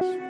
ต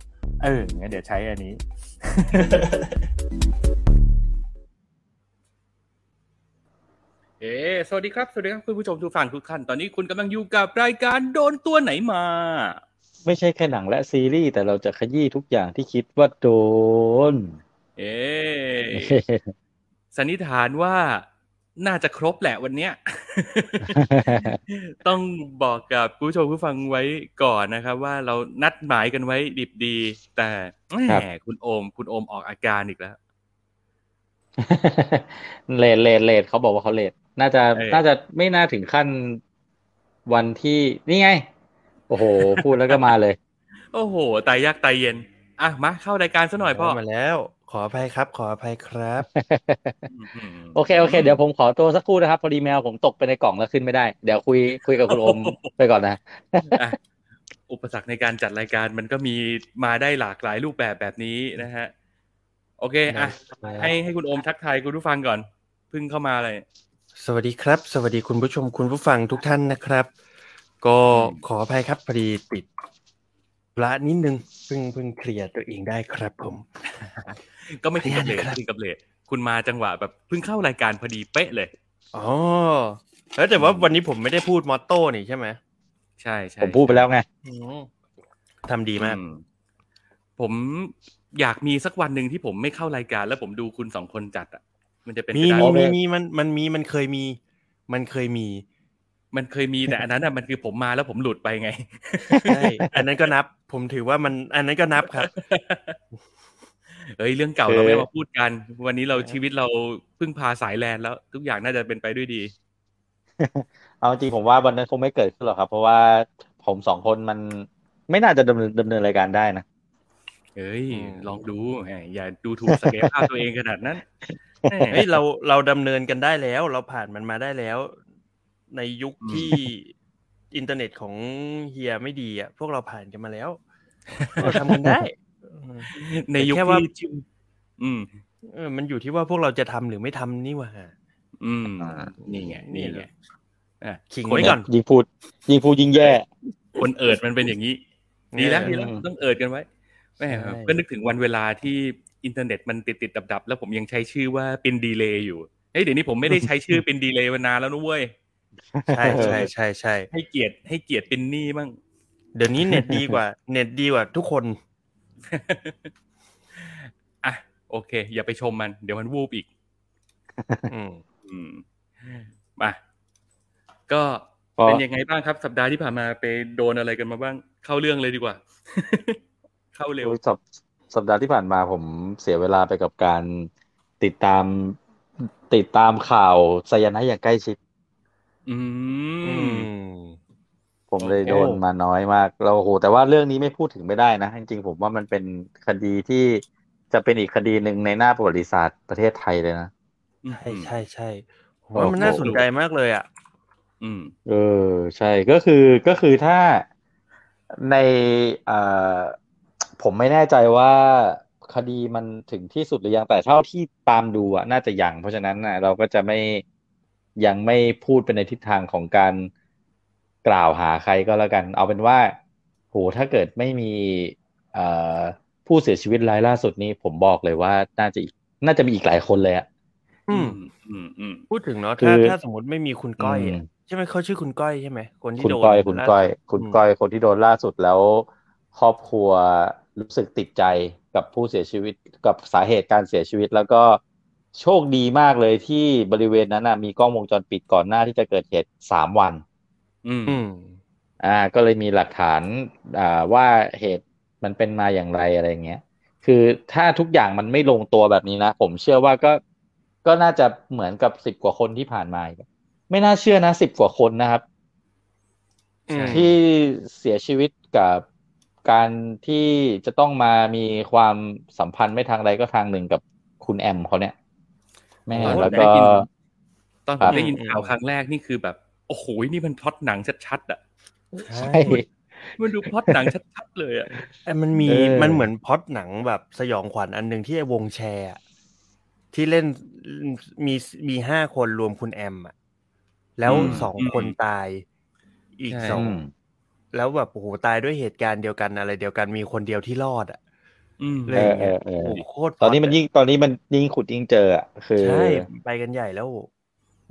เอองั้นเดี๋ยวใช้อันนี้ เอ๊ะสวัสดีครับ สวัสดีครับคุณผู้ชมทุกฝั่งทุกท่านตอนนี้คุณกำลังอยู่กับรายการโดนตัวไหนมา ไม่ใช่แค่หนังและซีรีส์ แต่เราจะขยี้ทุกอย่างที่คิดว่าโดน เอ๊ะสันนิษฐานว่า น่าจะครบแหละวันเนี้ย ต้องบอกกับผู้ชมผู้ฟังไว้ก่อนนะครับ ว่าเรานัดหมายกันไว้ดิบดี แต่แหครับมคุณโอม คุณโอมออกอาการอีกแล้วเลดเลดเลดเขาบอกว่าเขาเลดน่าจะเออน่าจะไม่น่าถึงขั้นวันที่นี่ไง โอ้โห พูดแล้วก็มาเลย โอ้โหตายยากตายเย็น อะมาเข้ารายการซะหน่อยพ่อมาแล้ว ขออภัยครับ ขออภัยครับอืมโอเคโอเค เดี๋ยวผมขอตัวสักครู่นะครับ พอดีแมวผมตกไปในกล่องแล้วขึ้นไม่ได้ เดี๋ยวคุยคุยกับคุณโอมไปก่อนนะอะอุปสรรคในการจัดรายการมันก็มีมาได้หลากหลายรูปแบบแบบนี้นะฮะ โอเคอะให้ให้คุณโอมทักทายคุณผู้ฟังก่อนเพิ่งเข้ามาเลย สวัสดีครับ สวัสดีคุณผู้ชมคุณผู้ฟังทุกท่านนะครับ ก็อืมขออภัยครับพอดีติด ธุระนิดนึงเพิ่งเพิ่งเคลียร์ตัวเองได้ครับผม ก็ไม่ถึงกับเลทครับไม่ถึงกับเลทคุณมาจังหวะแบบเพิ่งเข้ารายการพอดีเป๊ะเลยอ๋อแล้วแต่ว่าวันนี้ผมไม่ได้พูดมอตโต้นี่ใช่ไหมใช่ใช่ผมพูดไปแล้วไงอืมทำดีมากอืผมอยากมีสักวันหนึ่งที่ผมไม่เข้ารายการ แล้วผมดูคุณสองคนจัดอะ มันจะเป็นมีไปได้มีไหมมีมีมันมันมีมันเคยมี มันเคยมี มันเคยมีแต่อันนั้นอะมันคือผมมาแล้วผมหลุดไปไงใช่อันนั้นก็นับ ผมถือว่ามันอันนั้นก็นับครับเฮ้ยเรื่องเก่าคือเราไม่มาพูดกัน วันนี้เราชีวิตเราพึ่งพาสายแลนแล้ว ทุกอย่างน่าจะเป็นไปด้วยดี เอาจริงผมว่าวันนั้นคงไม่เกิดขึ้นหรอกครับ เพราะว่าผมสองคนมันไม่น่าจะดำเนินดำเนินรายการได้นะเอ้ยอืมลองดูแหมอย่าดูถูกศักยภาพตัวเองขนาดนั้นแหมเฮ้ยเราเราดำเนินกันได้แล้ว เราผ่านมันมาได้แล้ว ในยุคอืมที่อินเทอร์เน็ตของเฮียไม่ดีอะ พวกเราผ่านกันมาแล้วเราทำกันได้อืมในยุคแค่ว่าที่ชื่ออืมเออมันอยู่ที่ว่าพวกเราจะทำหรือไม่ทำนี่หว่าอืมนี่ไง นี่ไงอะขิงคนไว้ก่อนยิ่งพูด ยิ่งพูดยิ่งแย่ คนเอิดมันเป็นอย่างนี้ดีแล้วเออดีแล้วต้องเอิดกันไว้แหมใช่ก็นึกถึงวันเวลาที่อินเทอร์เน็ตมันติดติดดับดับๆแล้วผมยังใช้ชื่อว่าเป็นดีเลย์อยู่เฮ้ยเดี๋ยวนี้ผมไม่ได้ใช้ชื่อเป็นดีเลย์มานานแล้วนะเว้ย ใช่ใช่ใช่ใช่ให้เกียรติให้เกียรติเป็นนี่บ้างเดี๋ยวนี้เน็ตดีกว่า เน็ตดีกว่าทุกคนอะโอเค อย่าไปชมมัน เดี๋ยวมันวูบอีก อืมอืมมาก็ก็เป็นยังไงบ้างครับ สัปดาห์ที่ผ่านมาไปโดนอะไรกันมาบ้าง เข้าเรื่องเลยดีกว่า เข้าเร็วสัปสัปดาห์ที่ผ่านมาผมเสียเวลาไปกับการติดตาม ติดตามข่าวไซยาไนด์อย่างใกล้ชิด อือืมมผมเลยโอเคโดนมาน้อยมากแล้วโอ้โหแต่ว่าเรื่องนี้ไม่พูดถึงไม่ได้นะ จริงๆผมว่ามันเป็นคดีที่จะเป็นอีกคดีหนึ่งในหน้าประวัติศาสตร์ประเทศไทยเลยนะ ใช่ใช่ใช่ผมโอ้ว่าโหมันน่าสนใจมากเลยอะ อืม เออ ใช่ก็คือก็คือถ้าในเอ่อผมไม่แน่ใจว่าคดีมันถึงที่สุดหรือยังแต่เท่าที่ตามดูอะน่าจะยังเพราะฉะนั้นน่ะเราก็จะไม่ ยังไม่พูดไปในทิศทางของการกล่าวหาใครก็แล้วกัน เอาเป็นว่าโหถ้าเกิดไม่มีเอ่อผู้เสียชีวิตรายล่าสุดนี้ ผมบอกเลยว่าน่าจะอีกน่าจะมีอีกหลายคนเลยอะอืมอืมอืมพูดถึงเนาะคืถ้าอถ้าสมมติไม่มีคุณก้อยอือะมใช่ไหมเขาชื่อคุณก้อยใช่ไหมคนที่คุณโดนก้อยคุณล่าก้อยสุดคุณอืมก้อยคนที่โดนล่าสุดแล้ว ครอบครัวรู้สึกติดใจกับผู้เสียชีวิตกับสาเหตุการเสียชีวิตแล้วก็ โชคดีมากเลยที่บริเวณนั้นนะมีกล้องวงจรปิดก่อนหน้าที่จะเกิดเหตุสามวันอืมอืมอ่า ก็เลยมีหลักฐาน อ่าว่าเหตุมันเป็นมาอย่างไรอะไรเงี้ย คือถ้าทุกอย่างมันไม่ลงตัวแบบนี้นะ ผมเชื่อว่าก็ก็น่าจะเหมือนกับสิบกว่าคนที่ผ่านมาอีกไม่น่าเชื่อนะสิบกว่าคนนะครับอืมที่เสียชีวิตกับการที่จะต้องมามีความสัมพันธ์ไม่ทางใดก็ทางหนึ่งกับคุณแอมเขาเนี่ย แม่โอ้แล้วก็ได้ยินตอนผครัมบได้ยินข่าวครั้งแรกนี่คือแบบ โอ้โหนี่มันพล็อตหนังชัดๆอะใช่ใช่มันดูพล็อตหนังชัดๆเลยอะไอ้มันมีเออมันเหมือนพล็อดหนังแบบสยองขวัญอันหนึ่งที่ไอ้วงแชร์อะที่เล่นมีมีห้าคนรวมคุณแอมอะแล้วอืมสองอืมคนตายอีกใช่สองอืมแล้วแบบโอ้โหตายด้วยเหตุการณ์เดียวกันอะไรเดียวกันมีคนเดียวที่รอดอะ เงี้ยเออเออเออโอ้โหโคตรตอนนี้มันพล็ยิ่งตอนนี้มันยิ่งขุดยิ่งเจออะคือใช่ไปกันใหญ่แล้ว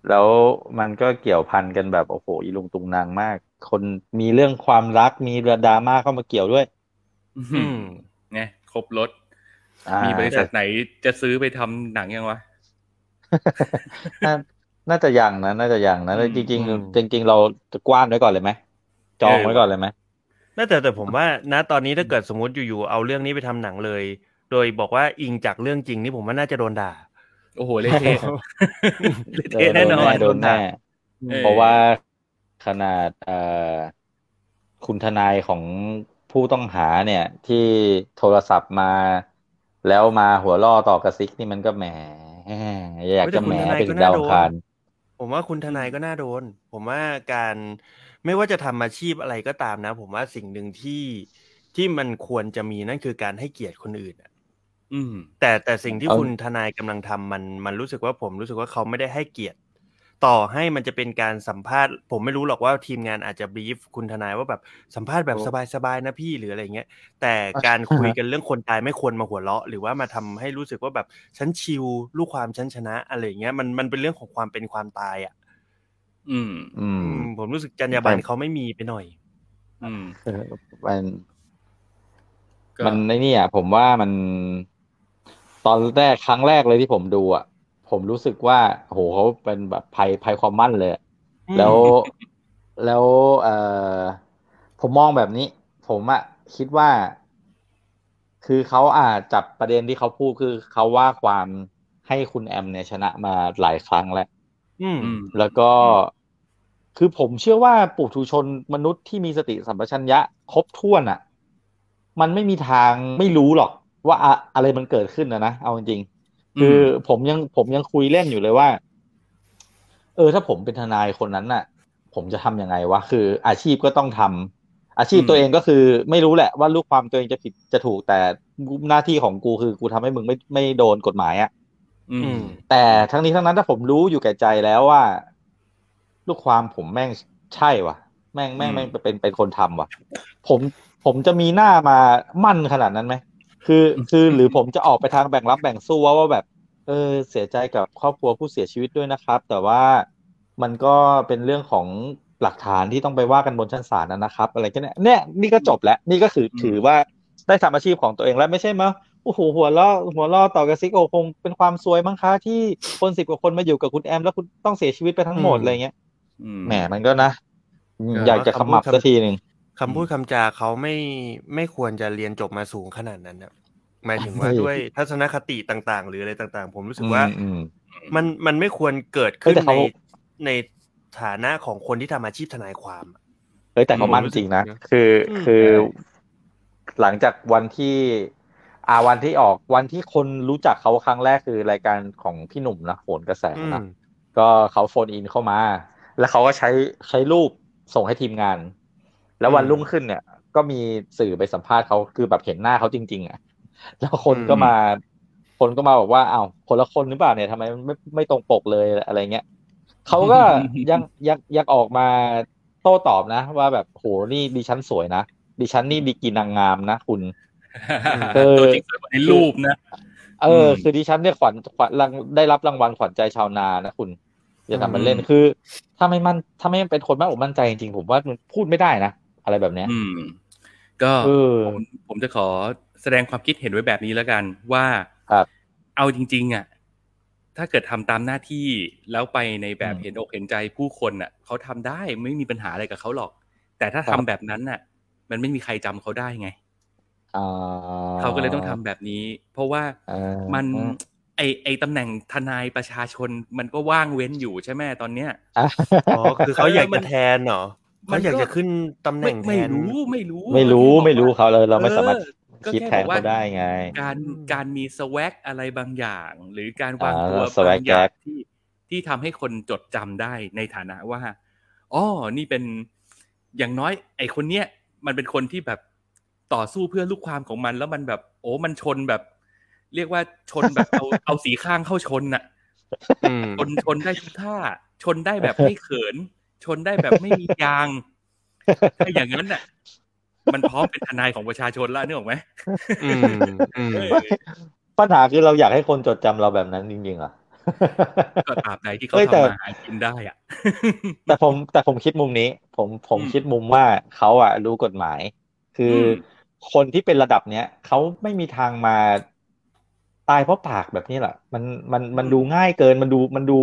แล้วมันก็เกี่ยวพันกันแบบโอ้โหอีลุงตุงนางมาก คนมีเรื่องความรักมีเรื่องดราม่าเข้ามาเกี่ยวด้วย อืมไงครบรถอ่ามีบริษัทไหนจะซื้อไปทำหนังยังวะน่าน่าจะยังนะน่าจะยังนะแล้วอืมจริงอืมๆจริง ๆ เราจะกว้านไว้ก่อนเลยไหมจองไว้ก่อนเลยไหม น่าแต่แต่ผมว่าณตอนนี้ถ้าเกิดสมมติอยู่ๆเอาเรื่องนี้ไปทำหนังเลย โดยบอกว่าอิงจากเรื่องจริงนี่ผมว่าน่าจะโดนด่า โอ้โหเละเทะเละเออเทะแน่นอนโดนแน่เออเพราะว่าขนาดเอ่อคุณทนายของผู้ต้องหาเนี่ย ที่โทรศัพท์มา แล้วมาหัวล่อต่อกระซิกนี่มันก็แหมอยากจะแหมไปถึงดาวอังคารผมว่าคุณทนายก็น่าโดน ผมว่าการ ไม่ว่าจะทำอาชีพอะไรก็ตามนะ ผมว่าสิ่งหนึ่งที่ที่มันควรจะมีนั่นคือการให้เกียรติคนอื่นอะอืมแต่แต่สิ่งที่เอาคุณทนายกำลังทำมันมันรู้สึกว่าผมรู้สึกว่าเขาไม่ได้ให้เกียรติ ต่อให้มันจะเป็นการสัมภาษณ์ ผมไม่รู้หรอกว่าทีมงานอาจจะบรีฟคุณทนายว่าแบบสัมภาษณ์แบบสบายๆนะพี่หรืออะไรเงี้ย แต่การคุยกันเรื่องคนตายไม่ควรมาหัวเราะ หรือว่ามาทำให้รู้สึกว่าแบบฉันชิลลูกความฉันชนะอะไรเงี้ยมันมันเป็นเรื่องของความเป็นความตายอะ อืมอืม อืม ผมรู้สึกจรรยาบรรณเขาไม่มีไปหน่อย อืมเออมันก็มันในนี่อะผมว่ามัน ตอนแรกครั้งแรกเลยที่ผมดูอะ ผมรู้สึกว่าโหเขาเป็นแบบภัยภัยความมั่นเลยอะอืมแล้วแล้วเอ่อผมมองแบบนี้ ผมอะคิดว่า คือเขาอาจจับประเด็นที่เขาพูดคือเขาว่าความให้คุณแอมเนี่ยชนะมาหลายครั้งแล้วอืมอืม แล้วก็ คือผมเชื่อว่าปุถุชนมนุษย์ที่มีสติสัมปชัญญะ ครบถ้วนอะ มันไม่มีทางไม่รู้หรอก ว่าอะอะไรมันเกิดขึ้นนะนะเอาจริงๆคืออผมยังผมยังคุยเล่นอยู่เลยว่า เออ ถ้าผมเป็นทนายคนนั้นน่ะ ผมจะทำยังไงวะคือ อาชีพก็ต้องทำอาชีพอืมตัวเองก็คือ ไม่รู้แหละว่าลูกความตัวเองจะผิดจะถูกแต่หน้าที่ของกูคือ กูทำให้มึงไม่ไม่โดนกฎหมายอะอื อืมมแต่ทั้งนี้ทั้งนั้นถ้าผมรู้อยู่แก่ใจแล้วว่า ลูกความผมแม่งใช่ว่ะแม่งแม่งอืมแม่งเป็นเป็นคนทำว่ะผมผมจะมีหน้ามามั่นขนาดนั้นไหมคือคือหรือผมจะออกไปทางแบ่งรับแบ่งสู้ว่าว่าแบบ เออเสียใจกับครอบครัวผู้เสียชีวิตด้วยนะครับ แต่ว่ามันก็เป็นเรื่องของหลักฐานที่ต้องไปว่ากันบนชั้นศาลนะครับ อะไรกันเนี่ยเนี่ยนี่ก็จบแล้ว นี่ก็คือถือว่าได้ทำอาชีพของตัวเองแล้วไม่ใช่มั้งโอ้โหหัวล้อหัวล้อต่อกับซิกโอคงเป็นความซวยมั้งคะที่คนสิบกว่าคนมาอยู่กับคุณแอม แล้วคุณต้องเสียชีวิตไปทั้งหมดอะไรเงี้ยอืมแหมมันก็นะ อยากจะขมับสักทีหนึ่งคำพูดคำจาเขาไม่ไม่ควรจะเรียนจบมาสูงขนาดนั้นนะหมายถึงว่าเฮ้ยด้วยทัศนคติต่างๆ หรืออะไรต่าง ๆ ผมรู้สึกว่าอืมมันมันไม่ควรเกิดขึ้นเฮ้ยแต่ในเขาในฐานะของคนที่ทำอาชีพทนายความอะเฮ้ยแต่เขามั่นจริงนะผมรู้สึกคืออืมคือใช่หลังจากวันที่ อ่าวันที่ออกวันที่คนรู้จักเขาครั้งแรกคือรายการของพี่หนุ่มนะโหนกระแสอืมนะก็เขาโฟนอินเข้ามา แล้วเขาก็ใช้ใช้รูปส่งให้ทีมงาน แล้ววันอืมรุ่งขึ้นเนี่ย ก็มีสื่อไปสัมภาษณ์เขาคือแบบเห็นหน้าเขาจริง ๆอะแล้วคนก็อืมมา คนก็มาบอกว่าอ้าวคนละคนหรือเปล่าเนี่ยทำไมไม่ไม่ตรงปกเลยอะไรเงี้ยเขาก็ยังยังยังออกมาโต้ตอบนะ ว่าแบบโหนี่ดิฉันสวยนะดิฉันนี่ดีกรีนางงามนะคุณเออ ตัวจริงสวยกว่าในรูปนะเอออืมคือดิฉันเนี่ยขวัญขวัญรางได้รับรางวัลขวัญใจชาวนานะคุณอย่าทำมันเล่นอืมคือ ถ้าไม่มั่นถ้าไม่เป็นคนมั่นอกมั่นใจจริงๆผมว่ามันพูดไม่ได้นะอะไรแบบเนี้ยอืม ก็เออผมผมจะขอแสดงความคิดเห็นไว้แบบนี้แล้วกัน ว่าครับเอาจริง ๆ อะ ถ้าเกิดทำตามหน้าที่แล้วไปในแบบอืมเห็นอกเห็นใจผู้คนอะเขาทำได้ไม่มีปัญหาอะไรกับเขาหรอก แต่ถ้าครัทำบแบบนั้นน่ะ มันไม่มีใครจำเขาได้ไงอ่า เขาก็เลยต้องทำแบบนี้ เพราะว่าเออมันไอไอตำแหน่งทนายประชาชนมันก็ว่างเว้นอยู่ใช่ไหมตอนเนี้ยอะอ๋อคือเขาอยากมัจะนแทนเหรอมัเขานก็อยากจะขึ้นตำแหไม่น่งแทไม่นรู้ไม่รู้ ไม่รู้แค่บอกไม่รู้ว่าเขาเลยเราไม่สามารถเออก็คิดแค่แทนบอกว่าเขาได้ไง การอืมการมีสวักอะไรบางอย่าง หรือการวางอ่าตัวสวับากงอย่างแจ็คที่ที่ทำให้คนจดจำได้ในฐานะว่าอ๋อนี่เป็นอย่างน้อย ไอคนเนี้ยมันเป็นคนที่แบบ ต่อสู้เพื่อลูกความของมัน แล้วมันแบบ โอ้มันชนแบบ เรียกว่าชนแบบเอาเอาสีข้างเข้าชนน่ะอืมชนชนได้ทุกท่า ชนได้แบบไม่เขิน ชนได้แบบไม่มียางถ้าอย่างนั้นน่ะ มันพร้อมเป็นทนายของประชาชนแล้วนึกออกไหมอืมอืมเออปัญหาคือเราอยากให้คนจดจำเราแบบนั้นจริงๆเหรอก็ตราบใดที่เขาเอ้ยแต่ทำมาหากินได้อะ แต่ผมแต่ผมคิดมุมนี้ ผมผมอืมคิดมุมว่าเขาอะรู้กฎหมาย คืออม คนที่เป็นระดับเนี้ยเขาไม่มีทางมาตายเพราะปากแบบนี้แหละมันมันมันดูง่ายเกินมันดูมันดู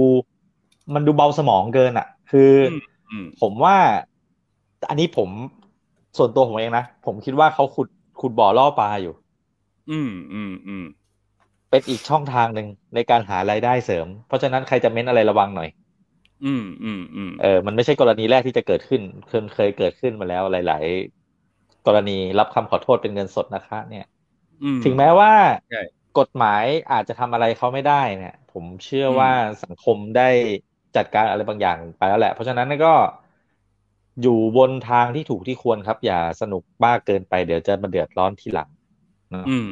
มันดูเบาสมองเกินอะคืออมอืมผมว่า อันนี้ผมส่วนตัวผมเองนะผมคิดว่าเขาขุดขุดบ่อล่อปลาอยู่ อืมอืมอืมเป็นอีกช่องทางหนึ่งในการหารายได้เสริม เพราะฉะนั้นใครจะเม้นอะไรระวังหน่อย อืมอืมอืมเออ มันไม่ใช่กรณีแรกที่จะเกิดขึ้นเคยเคยเกิดขึ้นมาแล้วหลาย ๆ กรณีรับคำขอโทษเป็นเงินสดนะคะ เนี่ยอืมถึงแม้ว่าใช่กฎหมายอาจจะทำอะไรเขาไม่ได้เนี่ย ผมเชื่ออมว่าสังคมได้จัดการอะไรบางอย่างไปแล้วแหละ เพราะฉะนั้นก็อยู่บนทางที่ถูกที่ควรครับ อย่าสนุกบ้ากเกินไปเดี๋ยวจะมาเดือดร้อนทีหลังเนอะอืม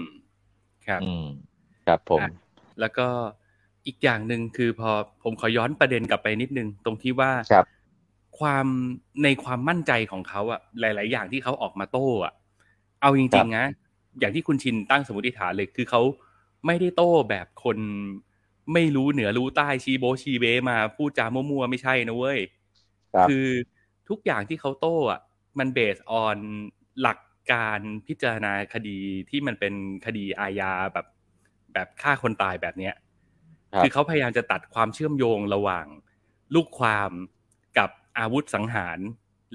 ครับอืมครับผมอะแล้วก็อีกอย่างหนึ่งคือพอผมขอย้อนประเด็นกลับไปนิดนึง ตรงที่ว่าครับ ความในความมั่นใจของเขาอะหลาย ๆ อย่างที่เขาออกมาโต้อะเอาจริงๆนะอย่างที่คุณชินตั้งสมมติฐานเลยคือเขาไม่ได้โต้แบบคนไม่รู้เหนือรู้ใต้ชีโบะชีเบะมาพูดจามั่วๆไม่ใช่นะเว้ยครับคือทุกอย่างที่เขาโต้อะมันเบสออนหลักการพิจารณาคดีที่มันเป็นคดีอาญาแบบแบบฆ่าคนตายแบบเนี้ยครับคือเขาพยายามจะตัดความเชื่อมโยงระหว่างลูกความกับ อาวุธสังหาร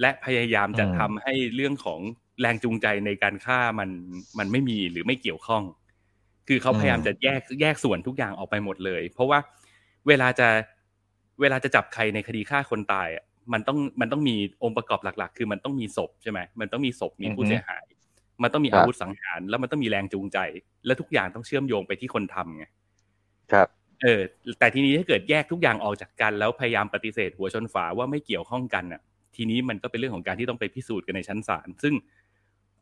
และพยายามจะอืมทำให้เรื่องของแรงจูงใจในการฆ่ามันมันไม่มีหรือไม่เกี่ยวข้อง คือเขาพยายามจะแยกแยกส่วนทุกอย่างออกไปหมดเลย เพราะว่าเวลาจะเวลาจะจับใครในคดีฆ่าคนตายอะมันต้องมันต้องมีองค์ประกอบหลัก ๆ คือมันต้องมีศพใช่ไหมมันต้องมีศพมีผู้อือฮึเสียหาย มันต้องมีครับอาวุธสังหาร แล้วมันต้องมีแรงจูงใจ และทุกอย่างต้องเชื่อมโยงไปที่คนทำไงครับ เออแต่ทีนี้ถ้าเกิดแยกทุกอย่างออกจากกันแล้วพยายามปฏิเสธหัวชนฝาว่าไม่เกี่ยวข้องกันอะ ทีนี้มันก็เป็นเรื่องของการที่ต้องไปพิสูจน์กันในชั้นศาลซึ่ง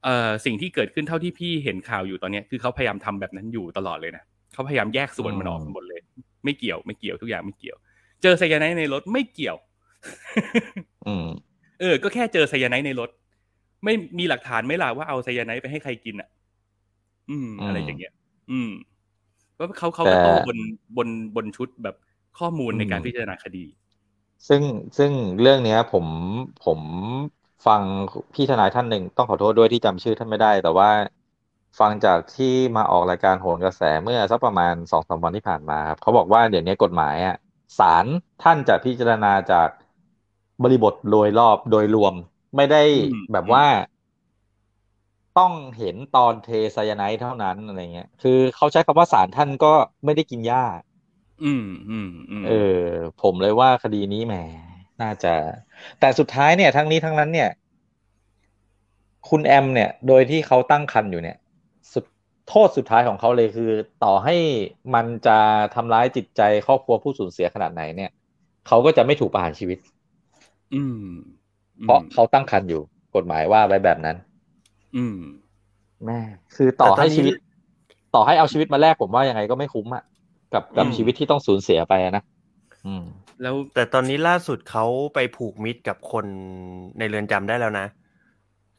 เอ่อสิ่งที่เกิดขึ้นเท่าที่พี่เห็นข่าวอยู่ตอนเนี้ยคือเขาพยายามทำแบบนั้นอยู่ตลอดเลยนะเขาพยายามแยกส่วนมันออกอืมหมดเลย ไม่เกี่ยวไม่เกี่ยวทุกอย่างไม่เกี่ยว เจอไซยาไนด์ในรถไม่เกี่ยวอืมเออ ก็แค่เจอไซยาไนด์ในรถ ไม่มีหลักฐานไหม่ล่ะว่าเอาไซยาไนด์ไปให้ใครกินอะอืมอืม อะไรอย่างเงี้ย อืม ว่าเขาเขาแต่ก็โตบนบนบนชุดแบบข้อมูลในการอืมพิจารณาคดี ซึ่งซึ่งเรื่องเนี้ย ผมผมฟังพี่ทนายท่านหนึ่งต้องขอโทษด้วยที่จำชื่อท่านไม่ได้ แต่ว่าฟังจากที่มาออกรายการโหนกระแสเมื่อสักประมาณสองสามวันที่ผ่านมาครับเขาบอกว่าเดี๋ยวนี้กฎหมายอะศาลท่านจะพิจารณาจากบริบทโดยรอบโดยรวม ไม่ได้อืมแบบว่า ต้องเห็นตอนเทไซยาไนด์เท่านั้นอะไรเงี้ย คือเขาใช้คำว่าศาลท่านก็ไม่ได้กินหญ้าอืมอืมอืมเออ ผมเลยว่าคดีนี้แหม น่าจะ แต่สุดท้ายเนี่ย ทั้งนี้ทั้งนั้นเนี่ย คุณแอม เนี่ย โดยที่เขาตั้งครรภ์อยู่เนี่ย สุดโทษสุดท้ายของเขาเลยคือ ต่อให้มันจะทำร้ายจิตใจครอบครัวผู้สูญเสียขนาดไหนเนี่ย เขาก็จะไม่ถูกประหารชีวิต อืม เพราะเขาตั้งครรภ์อยู่ กฎหมายว่าไว้แบบนั้น อืมแม่คือต่อแต่ตอนให้นี้ชีวิต ต่อให้เอาชีวิตมาแลกผมว่ายังไงก็ไม่คุ้มอะกับกับอืมชีวิตที่ต้องสูญเสียไปอะนะอืม แล้วแต่ตอนนี้ล่าสุดเขาไปผูกมิตรกับคนในเรือนจำได้แล้วนะ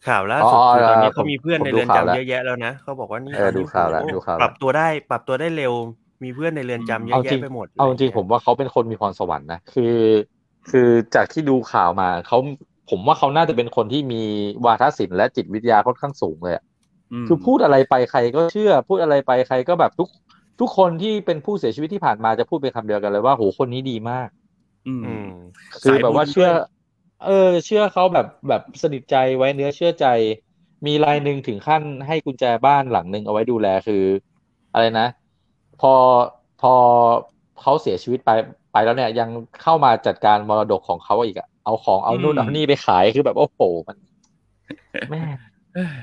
ข่าวล่าสุดอ๋อคือตอนนี้ผมเขามีเพื่อนผมในดูเรือนข่าวแล้วจำเยอะแยะแล้วนะเขาบอกว่านี่เออดูข่าวแล้วโอ้ดูข่าวแล้วปรับตัวได้ ปรับตัวได้เร็ว มีเพื่อนในเรือนจำเยเอาอะจริแยะงไปหมด เอาจริงะผมว่าเขาเป็นคนมีพรสวรรค์นะคือ คือจากที่ดูข่าวมาเขา ผมว่าเขาน่าจะเป็นคนที่มีวาทศิลป์และจิตวิทยาค่อนข้างสูงเลยอะมคือพูดอะไรไปใครก็เชื่อ พูดอะไรไปใครก็แบบทุก ทุกคนที่เป็นผู้เสียชีวิตที่ผ่านมาจะพูดเป็นคำเดียวกันเลยว่าโหคนนี้ดีมาก อืมอืมคือแบบว่าสายบุญเชื่อด้วยเออ เชื่อเขาแบบแบบสนิทใจไว้เนื้อเชื่อใจ มีรายหนึ่งถึงขั้นให้กุญแจบ้านหลังหนึ่งเอาไว้ดูแลคือ อะไรนะ พอพอเขาเสียชีวิตไปไปแล้วเนี่ยยังเข้ามาจัดการมรดกของเขาอีกอะ เอาของเอานู่นอืมเอานี่ไปขายคือแบบโอ้โหมันแม่เอ้ย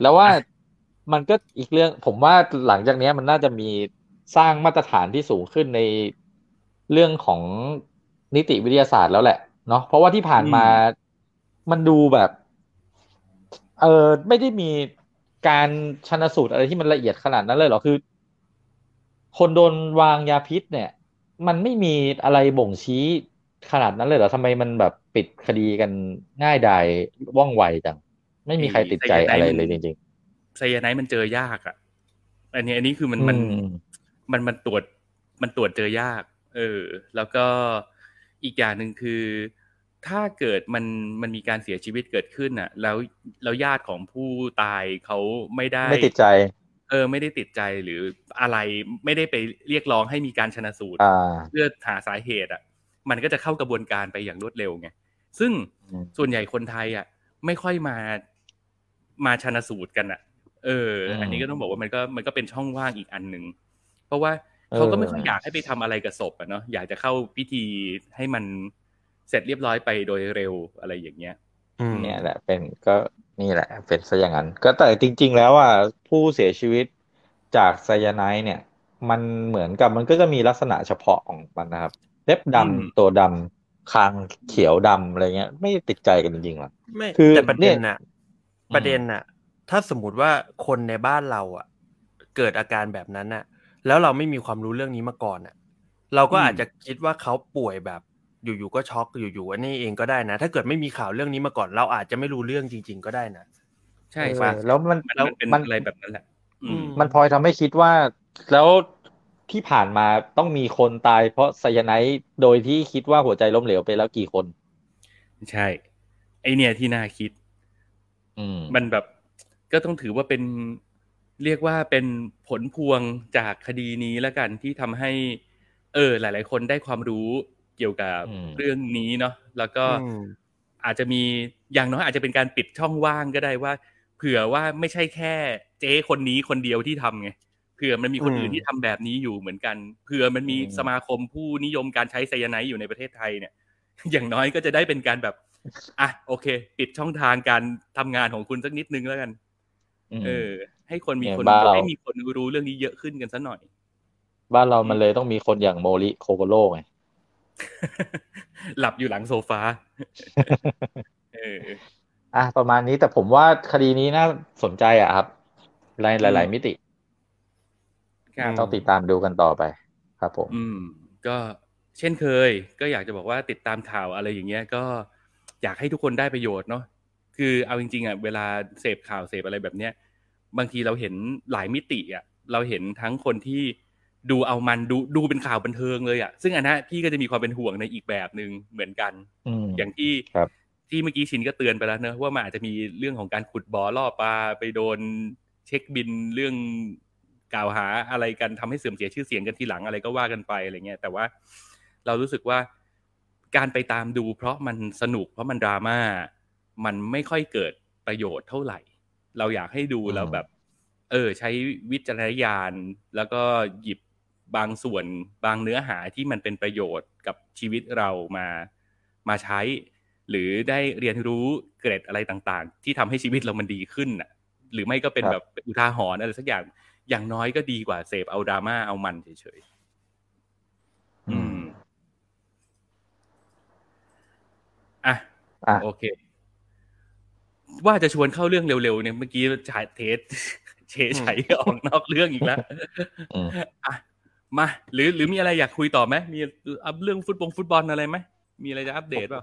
แล้วว่ามันก็อีกเรื่อง ผมว่าหลังจากเนี้ยมันน่าจะมีสร้างมาตรฐานที่สูงขึ้นในเรื่องของนิติวิทยาศาสตร์แล้วแหละเนาะเพราะว่าที่ผ่านมามันดูแบบ เออไม่ได้มีการชันสูตรอะไรที่มันละเอียดขนาดนั้นเลยเหรอคือ คนโดนวางยาพิษเนี่ย มันไม่มีอะไรบ่งชี้ ขนาดนั้นเลยเหรอทำไมมันแบบปิดคดีกันง่ายดายว่องไวจัง ไม่มีใครติดใจอะไรเลยจริงไซยาไนด์มันเจอยากอะ อันนี้อันนี้คือๆมันมันอืมมันมันตรวจมันตรวจเจอยาก เออ แล้วก็อีกอย่างหนึ่งคือ ถ้าเกิดมันมันมีการเสียชีวิตเกิดขึ้นอะ แล้วแล้วญาติของผู้ตายเขาไม่ได้ไม่ติดใจ เออ ไม่ได้ติดใจหรืออะไรไม่ได้ไปเรียกร้องให้มีการชนะสูตรอ่าเพื่อหาสาเหตุอะ มันก็จะเข้ากระบวนการไปอย่างรวดเร็วไงซึ่งอืมส่วนใหญ่คนไทยอะ ไม่ค่อยมามาชนะสูตรกันอะ เออ อันนี้ก็ต้องบอกว่ามันก็มันก็เป็นช่องว่างอีกอันหนึ่งเพราะว่าเขาก็ไม่ค่อยอยากให้ไปทำอะไรกับศพอะเนาะอยากจะเข้าพิธีให้มันเสร็จเรียบร้อยไปโดยเร็วอะไรอย่างเงี้ยอืมเนี่ยแหละ เป็นก็นี่แหละ เป็นซะอย่างนั้น ก็แต่จริง ๆ แล้วอะผู้เสียชีวิตจากไซยาไนด์เนี่ย มันเหมือนกับมันก็จะมีลักษณะเฉพาะของมันนะครับ เล็บดำอืมตัวดำคางเขียวดำอะไรเงี้ย ไม่ติดใจกันจริงๆหรอกไม่คือแต่ประเด็นเนี่ยน่ะ ประเด็นน่ะ ถ้าสมมติว่าคนในบ้านเราอะ เกิดอาการแบบนั้นน่ะ แล้วเราไม่มีความรู้เรื่องนี้มาก่อนอะ เราก็อืมอาจจะคิดว่าเขาป่วยแบบอยู่ๆก็ช็อกอยู่ๆอันนี้เองก็ได้นะ ถ้าเกิดไม่มีข่าวเรื่องนี้มาก่อน เราอาจจะไม่รู้เรื่องจริง ๆ ก็ได้นะใช่เออใช่แล้วมันมันแล้วมันเป็นมันอะไรแบบนั้นแหละอืมมันพลอยทำให้คิดว่า แล้ว ที่ผ่านมาต้องมีคนตายเพราะไซยาไนด์โดยที่คิดว่าหัวใจล้มเหลวไปแล้วกี่คน ใช่ ไอเนี่ยที่น่าคิดอืมมันแบบก็ต้องถือว่าเป็นเรียกว่าเป็นผลพวงจากคดีนี้แล้วกันที่ทำให้ เออ หลาย ๆ คนได้ความรู้เกี่ยวกับอืมเรื่องนี้เนาะแล้วก็อืมอาจจะมีอย่างน้อยอาจจะเป็นการปิดช่องว่างก็ได้ว่า เผื่อว่าไม่ใช่แค่ เจ๊คนนี้คนเดียวที่ทำไง เผื่อมันมีคนอืมอื่นที่ทำแบบนี้อยู่เหมือนกันเผื่อมันมีอืมสมาคมผู้นิยมการใช้ไซยาไนด์อยู่ในประเทศไทยเนี่ย อย่างน้อยก็จะได้เป็นการแบบอะโอเค ปิดช่องทางการทำงานของคุณสักนิดนึงแล้วกันอืมเออ ให้คนมีเนี่ยคนบ้านเราให้มีคนรู้เรื่องนี้เยอะขึ้นกันสัหน่อย บ้านเรามันเลยต้องมีคนอย่างโมริโคโกโร่ไงหลับอยู่หลังโซฟาเอออะประมาณนี้แต่ผมว่าคดีนี้น่าสนใจอะครับหลายหลายหลายมิติครับ ต้องติดตามดูกันต่อไปครับผม อืม ก็เช่นเคย ก็อยากจะบอกว่าติดตามข่าวอะไรอย่างเงี้ย ก็อยากให้ทุกคนได้ประโยชน์เนาะคือเอาจริงๆอะเวลาเสพข่าวเสพอะไรแบบเนี้ยบางทีเราเห็นหลายมิติอะเราเห็นทั้งคนที่ดูเอามันดูดูเป็นข่าวบันเทิงเลยอะซึ่งอันนั้นพี่ก็จะมีความเป็นห่วงในอีกแบบหนึ่งเหมือนกันอืมอย่างที่ครับที่เมื่อกี้ชินก็เตือนไปแล้วเนอะว่ามันอาจจะมีเรื่องของการขุดบ่อล่อปลาไปโดนเช็คบินเรื่อง กล่าวหาอะไรกันทำให้เสื่อมเสียชื่อเสียงกันทีหลังอะไรก็ว่ากันไปอะไรเงี้ยแต่ว่าเรารู้สึกว่าการไปตามดู เพราะมันสนุกเพราะมันดราม่ามันไม่ค่อยเกิดประโยชน์เท่าไหร่ เราอยากให้ดูอืมแล้วแบบ เออ ใช้วิจารณญาณแล้วก็หยิบบางส่วนบางเนื้อหาที่มันเป็นประโยชน์กับชีวิตเรามามาใช้ หรือได้เรียนรู้เกร็ดอะไรต่างๆ ที่ทำให้ชีวิตเรามันดีขึ้นน่ะ หรือไม่ก็เป็นครับแบบอุทาหรณ์อะไรสักอย่าง อย่างน้อยก็ดีกว่าเสพเอาดราม่าเอามันเฉยๆอืม อะอะโอเค ว่าจะชวนเข้าเรื่องเร็วๆเนี่ยเมื่อกี้ฉายเทสเฉยชัยออกนอกเรื่องอีกแล้วอืมอะมา หรือหรือมีอะไรอยากคุยต่อไหมมีอัพเรื่องฟุตบอลฟุตบอลอะไรไหมมีอะไรจะอัปเดตเปล่า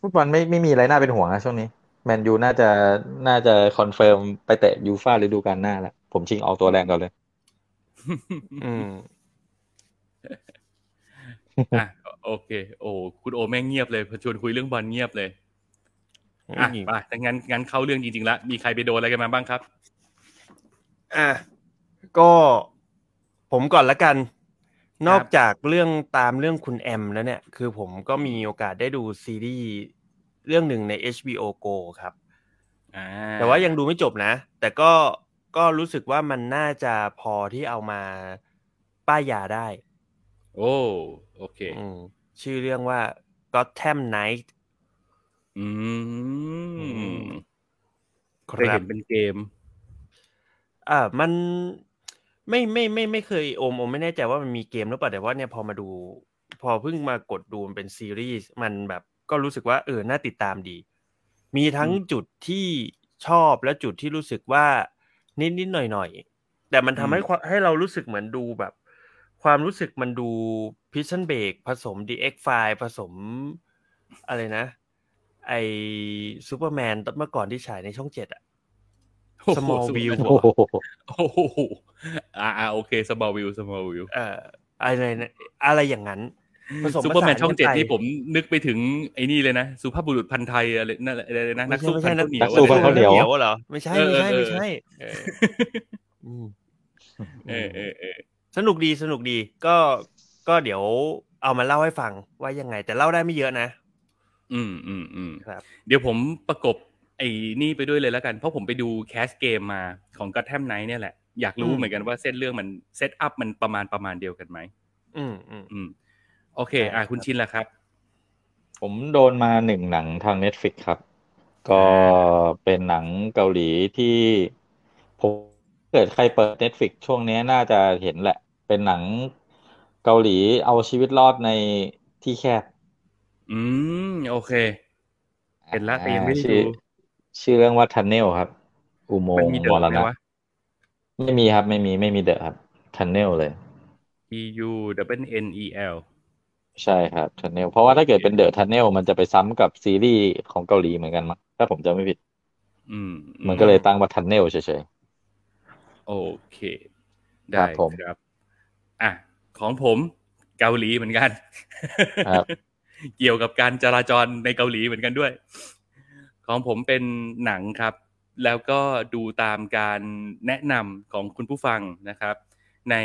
ฟุตบอลไม่ไม่มีอะไรน่าเป็นห่วงนะช่วงนี้ แมนยูน่าจะน่าจะ confirm ไปเตะยูฟ่าฤดูกาลหน้าแล้ว ผมชิงออกตัวแรงก่อนเลย อืมอะโอเค โอ้คุณโอแม่งเงียบเลยพอชวนคุยเรื่องบอลเงียบเลยอะไปแต่งั้นงั้นเข้าเรื่องจริงๆแล้วมีใครไปโดนอะไรกันมาบ้างครับ อะก็ผมก่อนละกัน นอกจากเรื่องตามเรื่องคุณแอมแล้วเนี่ย คือผมก็มีโอกาสได้ดูซีรีส์เรื่องหนึ่งใน HBO Go ครับอ่าแต่ว่ายังดูไม่จบนะ แต่ก็ ก็รู้สึกว่ามันน่าจะพอที่เอามาป้ายยาได้ โอ้โอเคอืมชื่อเรื่องว่า Gotham Knight อือืมมเคยเห็นเป็นเกม อ่ามันไม่ไม่ไม่ไม่เคยโอมโอมไม่แน่ใจว่ามันมีเกมหรือเปล่าแต่ว่าเนี่ยพอมาดู พอเพิ่งมากดดูมันเป็นซีรีส์มันแบบก็รู้สึกว่าเออน่าติดตามดี มีทั้งอืมจุดที่ชอบและจุดที่รู้สึกว่า นิดนิดหน่อยหน่อยๆแต่มันทำให้ความให้เรารู้สึกเหมือนดูแบบ ความรู้สึกมันดูพิชชั่นเบรกผสม DX ไฟผสมอะไรนะ ไอซูเปอร์แมนเมื่อก่อนที่ฉายในช่องเจ็ดอะ Small View โอ้โหโอ้โหอ่าอ่าโอเค small view small view เอ่ออะไรนะอะไรอย่างนั้นผสม ซูเปอร์แมนผสานช่องเจ็ดกันไปที่ผมนึกไปถึงไอ้นี่เลยนะสุภาพบุรุษพันธ์ไทยอะไรนั่นอะไรนะนักสู้ไม่พัใช่นนัข้าวเหนียวนักสู้พันข้าวเหนียวเหรอไม่ใช่เออไม่ใช่เออไม่ใช่เอออืมเออเออเออสนุกดีสนุกดีก็ก็เดี๋ยวเอามาเล่าให้ฟังว่ายังไง แต่เล่าได้ไม่เยอะนะ อืมอืมอืมครับ เดี๋ยวผมประกบไอ้นี่ไปด้วยเลยแล้วกัน เพราะผมไปดู cast เกมมาของ Gotham Knights เนี่ยแหละ อยากรู้อืมเหมือนกันว่าเส้นเรื่องมัน setup มันประมาณประมาณเดียวกันไหมอืมอืมอืม โอเคได้อะคุณครับชินละครับ ผมโดนมาหนึ่งหนังทาง Netflix ครับ ก็เป็นหนังเกาหลีที่ผมเกิดใครเปิด Netflix ช่วงนี้น่าจะเห็นแหละ เป็นหนังเกาหลีเอาชีวิตรอดในที่แคบ อืม โอเค เห็นละแต่ยังไม่ได้ชื่อดูชื่อเรื่องว่า Tunnel ครับ อุโมมันงค์มีเดมอะรไหมณะวะไม่มีครับ ไม่มีไม่มีเดอะครับ Tunnel เลย T U W N E L ใช่ครับ Tunnel เพราะว่าถ้าเกิดเป็นเดอะ Tunnel มันจะไปซ้ำกับซีรีส์ของเกาหลีเหมือนกันมั้งถ้าผมจำไม่ผิด อืม มันก็เลยตั้งว่า Tunnel เฉยโอเคคได้รับผมครับ อะ ของผมเกาหลีเหมือนกันครับเกี่ยวกับการจราจรในเกาหลีเหมือนกันด้วย ของผมเป็นหนังครับ แล้วก็ดูตามการแนะนำของคุณผู้ฟังนะครับ ใน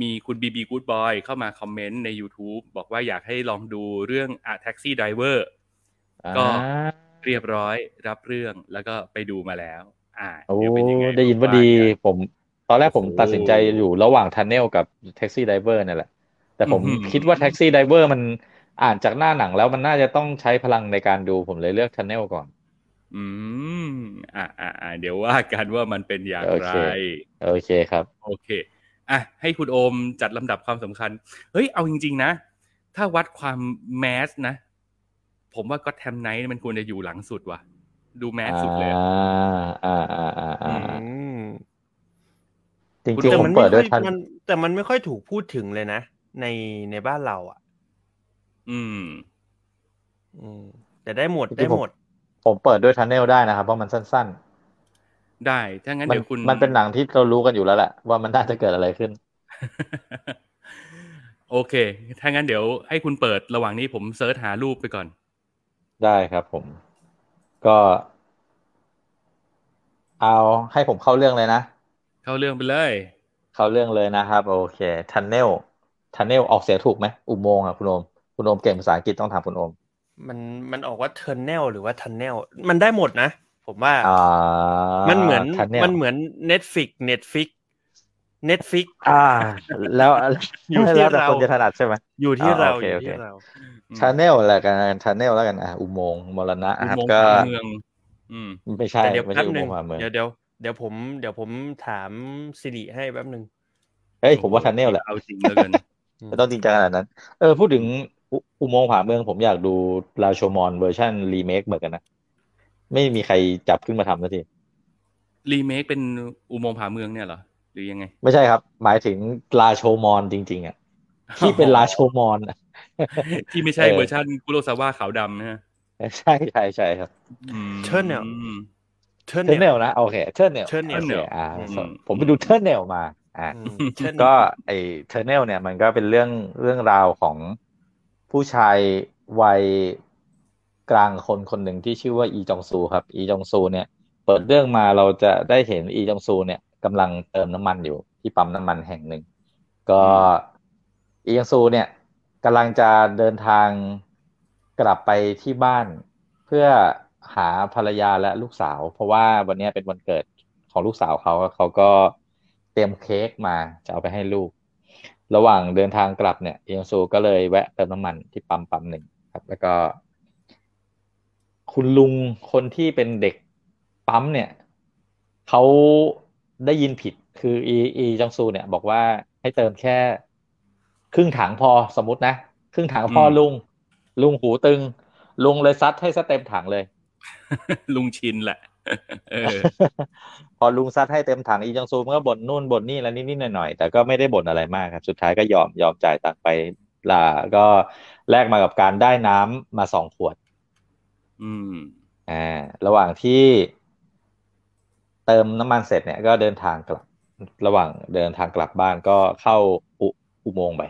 มีคุณบีบีกูดบอยเข้ามาคอมเมนต์ใน YouTube บอกว่าอยากให้ลองดูเรื่อง A Taxi Driver ๆก็อ่าเรียบร้อยรับเรื่องแล้วก็ไปดูมาแล้ว อ่าโอ้เดี๋ยวเป็นยังไงได้ยินว่าดีกันผมตอนแรกผมโอ้โหตัดสินใจอยู่ระหว่าง Tunnel กับ Taxi Driver เนี่ยแหละ แต่ผมอื้อหือคิดว่า Taxi Driver มันอ่านจากหน้าหนังแล้วมันน่าจะต้องใช้พลังในการดูผมเลยเลือก Tunnel ก่อน อืมอ่าอ่าอ่าเดี๋ยวว่ากันว่ามันเป็นอย่างโอไรเคโอเคครับ โอเค อะให้คุณโอมจัดลำดับความสำคัญ เฮ้ยเอาจริง ๆ นะ ถ้าวัดความแมสนะ ผมว่าก็แทมไนท์มันควรจะอยู่หลังสุดว่ะ ดูแมสสุดเลยอะอ่าอ่าอ่าอ่าอือ่ามจคุณริงโอๆผมมันเปิไม่ดค่ด้อวยยทันมันแต่มันไม่ค่อยถูกพูดถึงเลยนะ ในในบ้านเรา อะ อืม อืมแต่ได้หมดจริงๆได้หมด ผมเปิดด้วย Tunnel ได้นะครับเพราะมันสั้น ได้ ถ้างั้นมันเดี๋ยวคุณ มันเป็นหนังที่เรารู้กันอยู่แล้วแหละว่ามันน่าจะเกิดอะไรขึ้น โอเค ถ้างั้นเดี๋ยวให้คุณเปิดระหว่างนี้ผมเซิร์ชหารูปไปก่อน ได้ครับผม ก็ เอาให้ผมเข้าเรื่องเลยนะ เข้าเรื่องไปเลย เข้าเรื่องเลยนะครับ โอเค ทันเนล ทันเนลออกเสียงถูกไหม อุโมงค์อะคุณโอม คุณโอมเก่งภาษาอังกฤษต้องถามคุณโอม มัน มันออกว่าเทอร์เนลหรือว่าทันเนล มันได้หมดนะ ผมว่าอ่ามันเหมือนทันเนลมันเหมือน Netflix Netflix Netflix อ่า แล้วอยู่ที่แล้วแต่เราคนจะถนัดใช่ไหมอยู่ที่อ่าเราโอเคอยู่โอเคที่เราทันเนลแหละกันทันเนลแล้วกันอะอุโมงค์มรณะอุครับโมงค์ก็ผาเมือง อืมไม่ใช่แต่เดี๋ยวไม่แป๊ใช่บอุหโมนึ่งงค์ผ่าเมืองเดี๋ยวเดี๋ยวเดี๋ยวผมเดี๋ยวผมถาม Siri ให้แป๊บหนึ่งเฮ้ยผมว่า Tunnel แหละเอาจริงเหลือเกินไม่ต้องจริงจังขนาดนั้น เออพูดถึงอุอุโมงค์ผาเมืองผมอยากดูราโชมอนเวอร์ชันรีเมคเหมือนกันนะ ไม่มีใครจับขึ้นมาทำสักทีรีเมคเป็นอุโมงค์ผาเมืองเนี่ยเหรอหรือยังไง ไม่ใช่ครับ หมายถึงราโชมอนจริง ๆอะที่เป็นราโชมอนอะที่ไม่ใช่เออเวอร์ชันคุโรซาวะขาวดำนะฮะใช่ใช่ใช่ครับอืมเทิร์นแนวเทอร์เทอร์เนเนลลนะโอเคเทอร์เนล Turnel โอเคอ่าอืมผมไปดู Tunnel มาอ่า Tunnel ก็ไอ Tunnel เนี่ยมันก็เป็นเรื่องเรื่องราวของผู้ชายวัย กลางคนคนหนึ่งที่ชื่อว่าอีจองซูครับ อีจองซูเนี่ย เปิดเรื่องมาเราจะได้เห็นอีจองซูเนี่ยกำลังเติมน้ำมันอยู่ที่ปั๊มน้ำมันแห่งหนึ่ง ก็อีจองซูเนี่ยกำลังจะเดินทางกลับไปที่บ้านเพื่อหาภรรยาและลูกสาว เพราะว่าวันนี้เป็นวันเกิดของลูกสาวเขาเขาก็เตรียมเค้กมาจะเอาไปให้ลูก ระหว่างเดินทางกลับเนี่ยอีจองซูก็เลยแวะเติมน้ำมันที่ปั๊มปั๊มหนึ่งครับ แล้วก็ คุณลุงคนที่เป็นเด็กปั๊มเนี่ยเขาได้ยินผิดคืออีอีจองซูเนี่ย บอกว่าให้เติมแค่ ครึ่งถังพอสมมตินะ ครึ่งถังพออืมลุง ลุงหูตึง ลุงเลยซัดให้ซะเต็มถังเลย ลุงชินแหละเออพอลุงซัดให้เต็มถังอีจองซูมันก็บ่นนู่นบ่นนี่แล้วนิดๆหน่อยๆแต่ก็ไม่ได้บ่นอะไรมากครับ สุดท้ายก็ยอมยอมจ่ายตังค์ไปลาก็แลกมากับการได้น้ำมาสองขวด อืมอ่าระหว่างที่เติมน้ำมันเสร็จเนี่ยก็เดินทางกลับ ระหว่างเดินทางกลับบ้านก็เข้าอุอุโมงค์ไป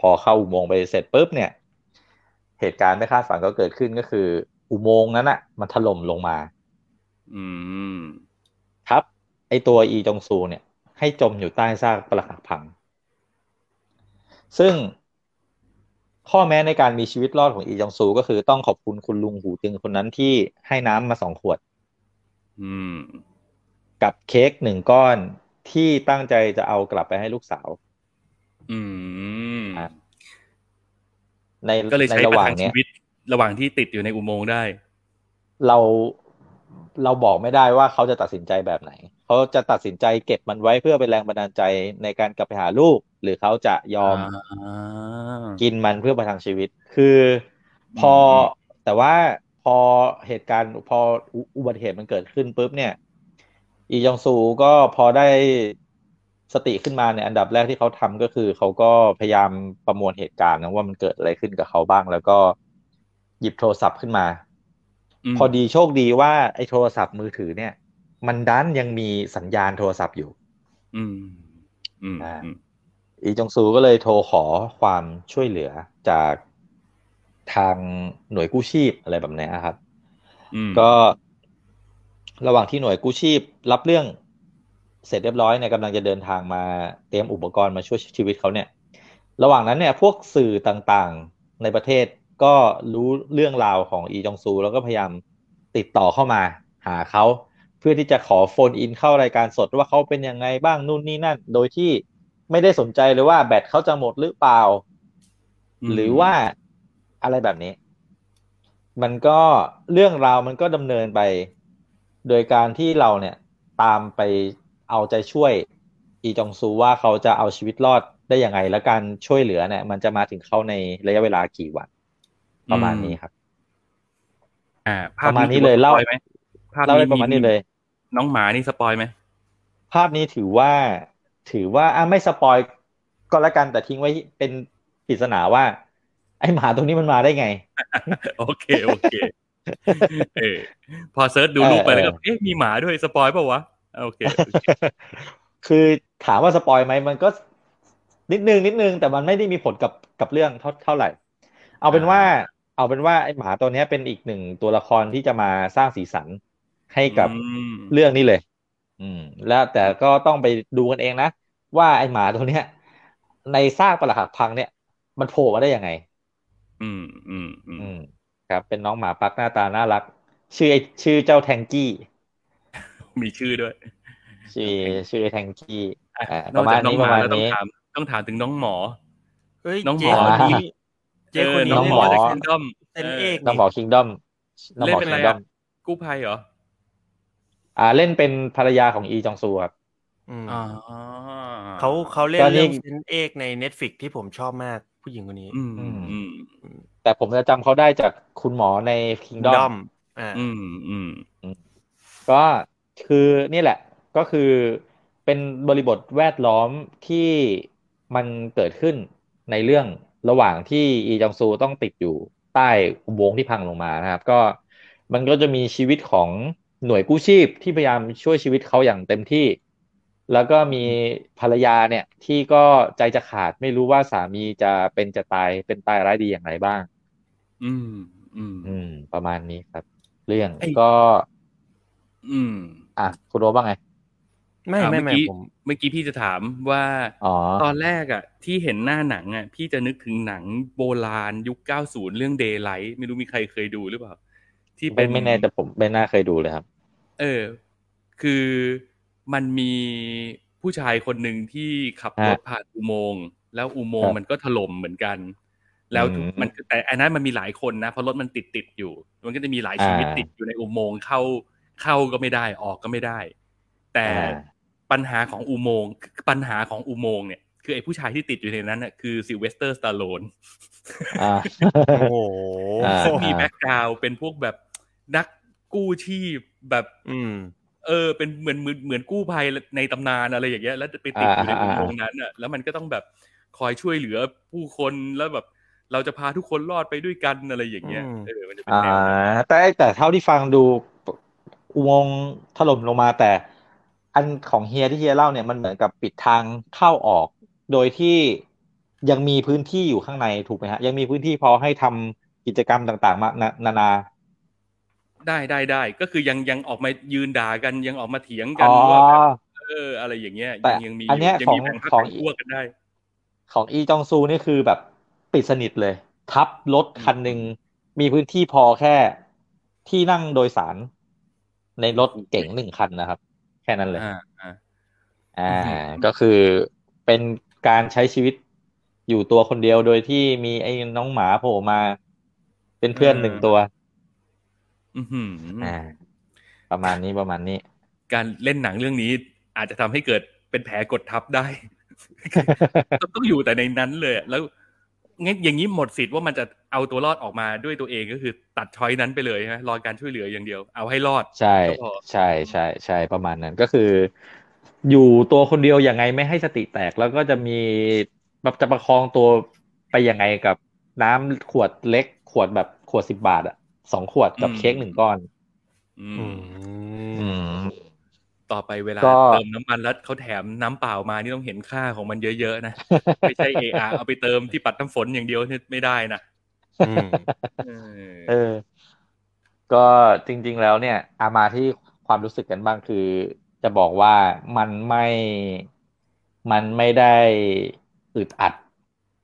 พอเข้าอุโมงค์ไปเสร็จปุ๊บเนี่ย เหตุการณ์ไม่คาดฝันก็เกิดขึ้นก็คือ อุโมงค์นั้นอะมันถล่มลงมา อืมทับไอตัวอีจงซูเนี่ย ให้จมอยู่ใต้ซากปรักหักพัง ซึ่ง ข้อแม้ในการมีชีวิตรอดของอีจงซู ก็คือต้องขอบคุณคุณลุงหูตึงคนนั้นที่ให้น้ำมาสองขวด อืม กับเค้กหนึ่งก้อนที่ตั้งใจจะเอากลับไปให้ลูกสาว อืมอะในก็เลยในใช้ระปหระว่างทังเนี้ชียวิต ระหว่างที่ติดอยู่ในอุโมงค์ได้ เรา เราบอกไม่ได้ว่าเขาจะตัดสินใจแบบไหน เขาจะตัดสินใจเก็บมันไว้เพื่อเป็นแรงบันดาลใจในการกลับไปหาลูก หรือเขาจะยอมอ่ากินมันเพื่อประทังชีวิต คือพออืมแต่ว่าพอเหตุการณ์พออุอุบัติเหตุมันเกิดขึ้นปุ๊บเนี่ยอียองซูก็พอได้สติขึ้นมาเนี่ยอันดับแรกที่เขาทำก็คือ เขาก็พยายามประมวลเหตุการณ์นะว่ามันเกิดอะไรขึ้นกับเขาบ้าง แล้วก็หยิบโทรศัพท์ขึ้นมาม พอดีโชคดีว่าไอ้โทรศัพท์มือถือเนี่ย มันดันยังมีสัญญาณโทรศัพท์อยู่ อืมอืมอ่าอืมอีจงซูก็เลยโทรขอความช่วยเหลือจากทางหน่วยกู้ชีพอะไรแบบนี้ครับอืมก็ระหว่างที่หน่วยกู้ชีพรับเรื่องเสร็จเรียบร้อยเนี่ยกำลังจะเดินทางมาเตรียมอุปกรณ์มาช่วยชีวิตเขาเนี่ย ระหว่างนั้นเนี่ย พวกสื่อต่างๆในประเทศ ก็รู้เรื่องราวของอีจองซู แล้วก็พยายามติดต่อเข้ามาหาเขา เพื่อที่จะขอโฟนอินเข้ารายการสดว่าเขาเป็นยังไงบ้างนู่นนี่นั่น โดยที่ไม่ได้สนใจเลยว่าแบตเขาจะหมดหรือเปล่า หรือว่าอะไรแบบนี้ มันก็เรื่องราวมันก็ดำเนินไป โดยการที่เราเนี่ยตามไปเอาใจช่วย อีจองซูว่าเขาจะเอาชีวิตรอดได้ยังไง และการช่วยเหลือเนี่ย มันจะมาถึงเขาในระยะเวลากี่วัน ประมาณนี้ครับ อ่าประมาณนี้เลยเล่า spoil ไหมภาพเล่าได้ประมาณนี้เลย น้องหมานี่ spoil ไหมภาพนี้ถือว่า ถือว่าอะไม่ spoil ก็แล้วกันแต่ทิ้งไว้เป็นปริศนาว่า ไอหมาตรงนี้มันมาได้ไง โอเคโอเคเออพอ search ดูรูปไปแล้วก็เอ๊ะมีหมาด้วย spoil เปล่าวะโอเค คือถามว่า spoil ไหมมันก็นิดนึงนิดนึงแต่มันไม่ได้มีผลกับกับเรื่องเท่าเท่าไหร่ เอาเป็นว่า เอาเป็นว่าไอ้หมาตัวเนี้ยเป็นอีกหนึ่งตัวละครที่จะมาสร้างสีสันให้กับอืมเรื่องนี้เลย อืม แล้วแต่ก็ต้องไปดูกันเองนะ ว่าไอ้หมาตัวเนี้ย ในซากปรักหักพังเนี่ย มันโผล่มาได้ยังไง อืมอืมอืมอืมครับ เป็นน้องหมาปักหน้าตาน่ารัก ชื่อไอชื่อเจ้าแทงกี้ มีชื่อด้วย ชื่อชื่อไอ้แทงกี้อะอ่านปอกระมาจาณกน้องนี้หประมามาณแล้วต้องนี้ถามต้องถามถึงน้องหมอเฮ้ยน้องหมเจ๊อคนนี้นี่ เจ๊คนนี้น้องหมอเล่นจากเป็นคิงดอมเป็นเอกน้องหมอคิงดอมน้องเล่หนมอเป็นคิอะไรงดออะมกู้ภัยเหรออ่าเล่นเป็นภรรยาของอีจองซูครับอืมอ๋อเขาเขาเล่นก็นี่เรื่องเป็นเอกใน Netflix ที่ผมชอบมากผู้หญิงคนนี้อืมอืมอืมแต่ผมจะจำเขาได้จากคุณหมอในคิงดอด้อมมอ่าอืมอืมก็คือนี่แหละ ก็คือเป็นบริบทแวดล้อมที่มันเกิดขึ้นในเรื่อง ระหว่างที่อีจองซูต้องติดอยู่ใต้อุโมงค์ที่พังลงมานะครับ ก็มันก็จะมีชีวิตของหน่วยกู้ชีพที่พยายามช่วยชีวิตเขาอย่างเต็มที่ แล้วก็มีภรรยาเนี่ยที่ก็ใจจะขาดไม่รู้ว่าสามีจะเป็นจะตายเป็นตายร้ายดีอย่างไรบ้าง อืม อืม อืม ประมาณนี้ครับ เรื่องไอ้ก็ อืม อะคุณโรบ้างไง ไม่อ่าไม่เมื่อไม่กี้ผมเมื่อกี้พี่จะถามว่าอ๋อตอนแรกอะ ที่เห็นหน้าหนังอะ พี่จะนึกถึงหนังโบราณยุค 90 เรื่อง Daylight ไม่รู้มีใครเคยดูหรือเปล่า ที่เป็ไม่นไม่แน่แต่ผมไม่น่าเคยดูเลยครับ เออ คือมันมีผู้ชายคนหนึ่งที่ขับรถฮะผ่านอุโมงค์แล้วอุโมงค์ค์รับมันก็ถล่มเหมือนกัน แล้วทุกอืมมันแต่อันนั้นมันมีหลายคนนะเพราะรถมันติดติดๆอยู่ มันก็จะมีหลายชีวิตอ่าติดอยู่ในอุโมงค์เข้าเข้าก็ไม่ได้ออกก็ไม่ได้ แต่อ่าปัญหาของอุโมงค์ปัญหาของอุโมงค์เนี่ยคือไอ้ผู้ชายที่ติดอยู่ในนั้นน่ะคือซิลเวสเตอร์สตาโลนอ่าโอ้โหอ่าซึ่งมีแบ็กกราวด์เป็นพวกแบบนักกู้ชีพแบบ อืม เออ เป็นเหมือนเหมือนเหมือนกู้ภัยในตำนานอะไรอย่างเงี้ย แล้วไปติดอยู่ในอ่าอุอ่าโมงค์นั้นอะ แล้วมันก็ต้องแบบคอยช่วยเหลือผู้คนแล้วแบบเราจะพาทุกคนรอดไปด้วยกันอะไรอย่างเงี้ยอืมเออ มันจะเป็นอ่าแนวนั้นแต่แต่เท่าที่ฟังดูอุโมงค์ถล่มลงมาแต่ อันของเฮียที่เฮียเล่าเนี่ยมันเหมือนกับปิดทางเข้าออก โดยที่ยังมีพื้นที่อยู่ข้างในถูกไหมฮะ ยังมีพื้นที่พอให้ทำกิจกรรมต่างๆ มานานานาได้ได้ได้ก็คือยังยังออกมายืนด่ากันยังออกมาเถียงอ๋กันอว่าแบบเอออะไรอย่างเงี้ยแต่ยังยังมีอันเนี้ยยังมีของแบ่งพรรคของแบ่งพวกกันได้ ของอีจองซูนี่คือแบบปิดสนิทเลย ทับรถคันหนึ่งมีพื้นที่พอแค่ที่นั่งโดยสารในรถเก๋งหนึ่งคันนะครับ แค่นั้นเลยอ่าอ่าอ่าอือหือก็คือเป็นการใช้ชีวิตอยู่ตัวคนเดียวโดยที่มีไอ้น้องหมาโผล่มา เป็นเพื่อนหนึ่งตัว อือหือออ่า ประมาณนี้ประมาณนี้ การเล่นหนังเรื่องนี้อาจจะทำให้เกิดเป็นแผลกดทับได้ ต้องต้องอยู่แต่ในนั้นเลยอะแล้ว งั้นอย่างนี้หมดสิทธิ์ว่ามันจะเอาตัวรอดออกมาด้วยตัวเองก็คือตัดช้อยนั้นไปเลยใช่ไหมรอการช่วยเหลืออย่างเดียว เอาให้รอด ใช่ก็พอใช่ใช่ใช่ประมาณนั้นก็คือ อยู่ตัวคนเดียวยังไงไม่ให้สติแตกแล้วก็จะมีแบบจะประคองตัวไปยังไงกับน้ำขวดเล็ก ขวดแบบขวดสิบบาทอะสองขวดกับอืมเค้กหนึ่งก้อน อือืมมอืม ต่อไปเวลาก็เติมน้ำมันแล้วเขาแถมน้ำเปล่ามานี่ต้องเห็นค่าของมันเยอะๆนะไม่ใช่เออาเอาไปเติมที่ปัดน้ำฝนอย่างเดียวนี่ไม่ได้นะอืมเออเออ ก็จริง ๆ แล้วเนี่ยอามาที่ความรู้สึกกันบ้างคือ จะบอกว่ามันไม่มันไม่ได้อึดอัด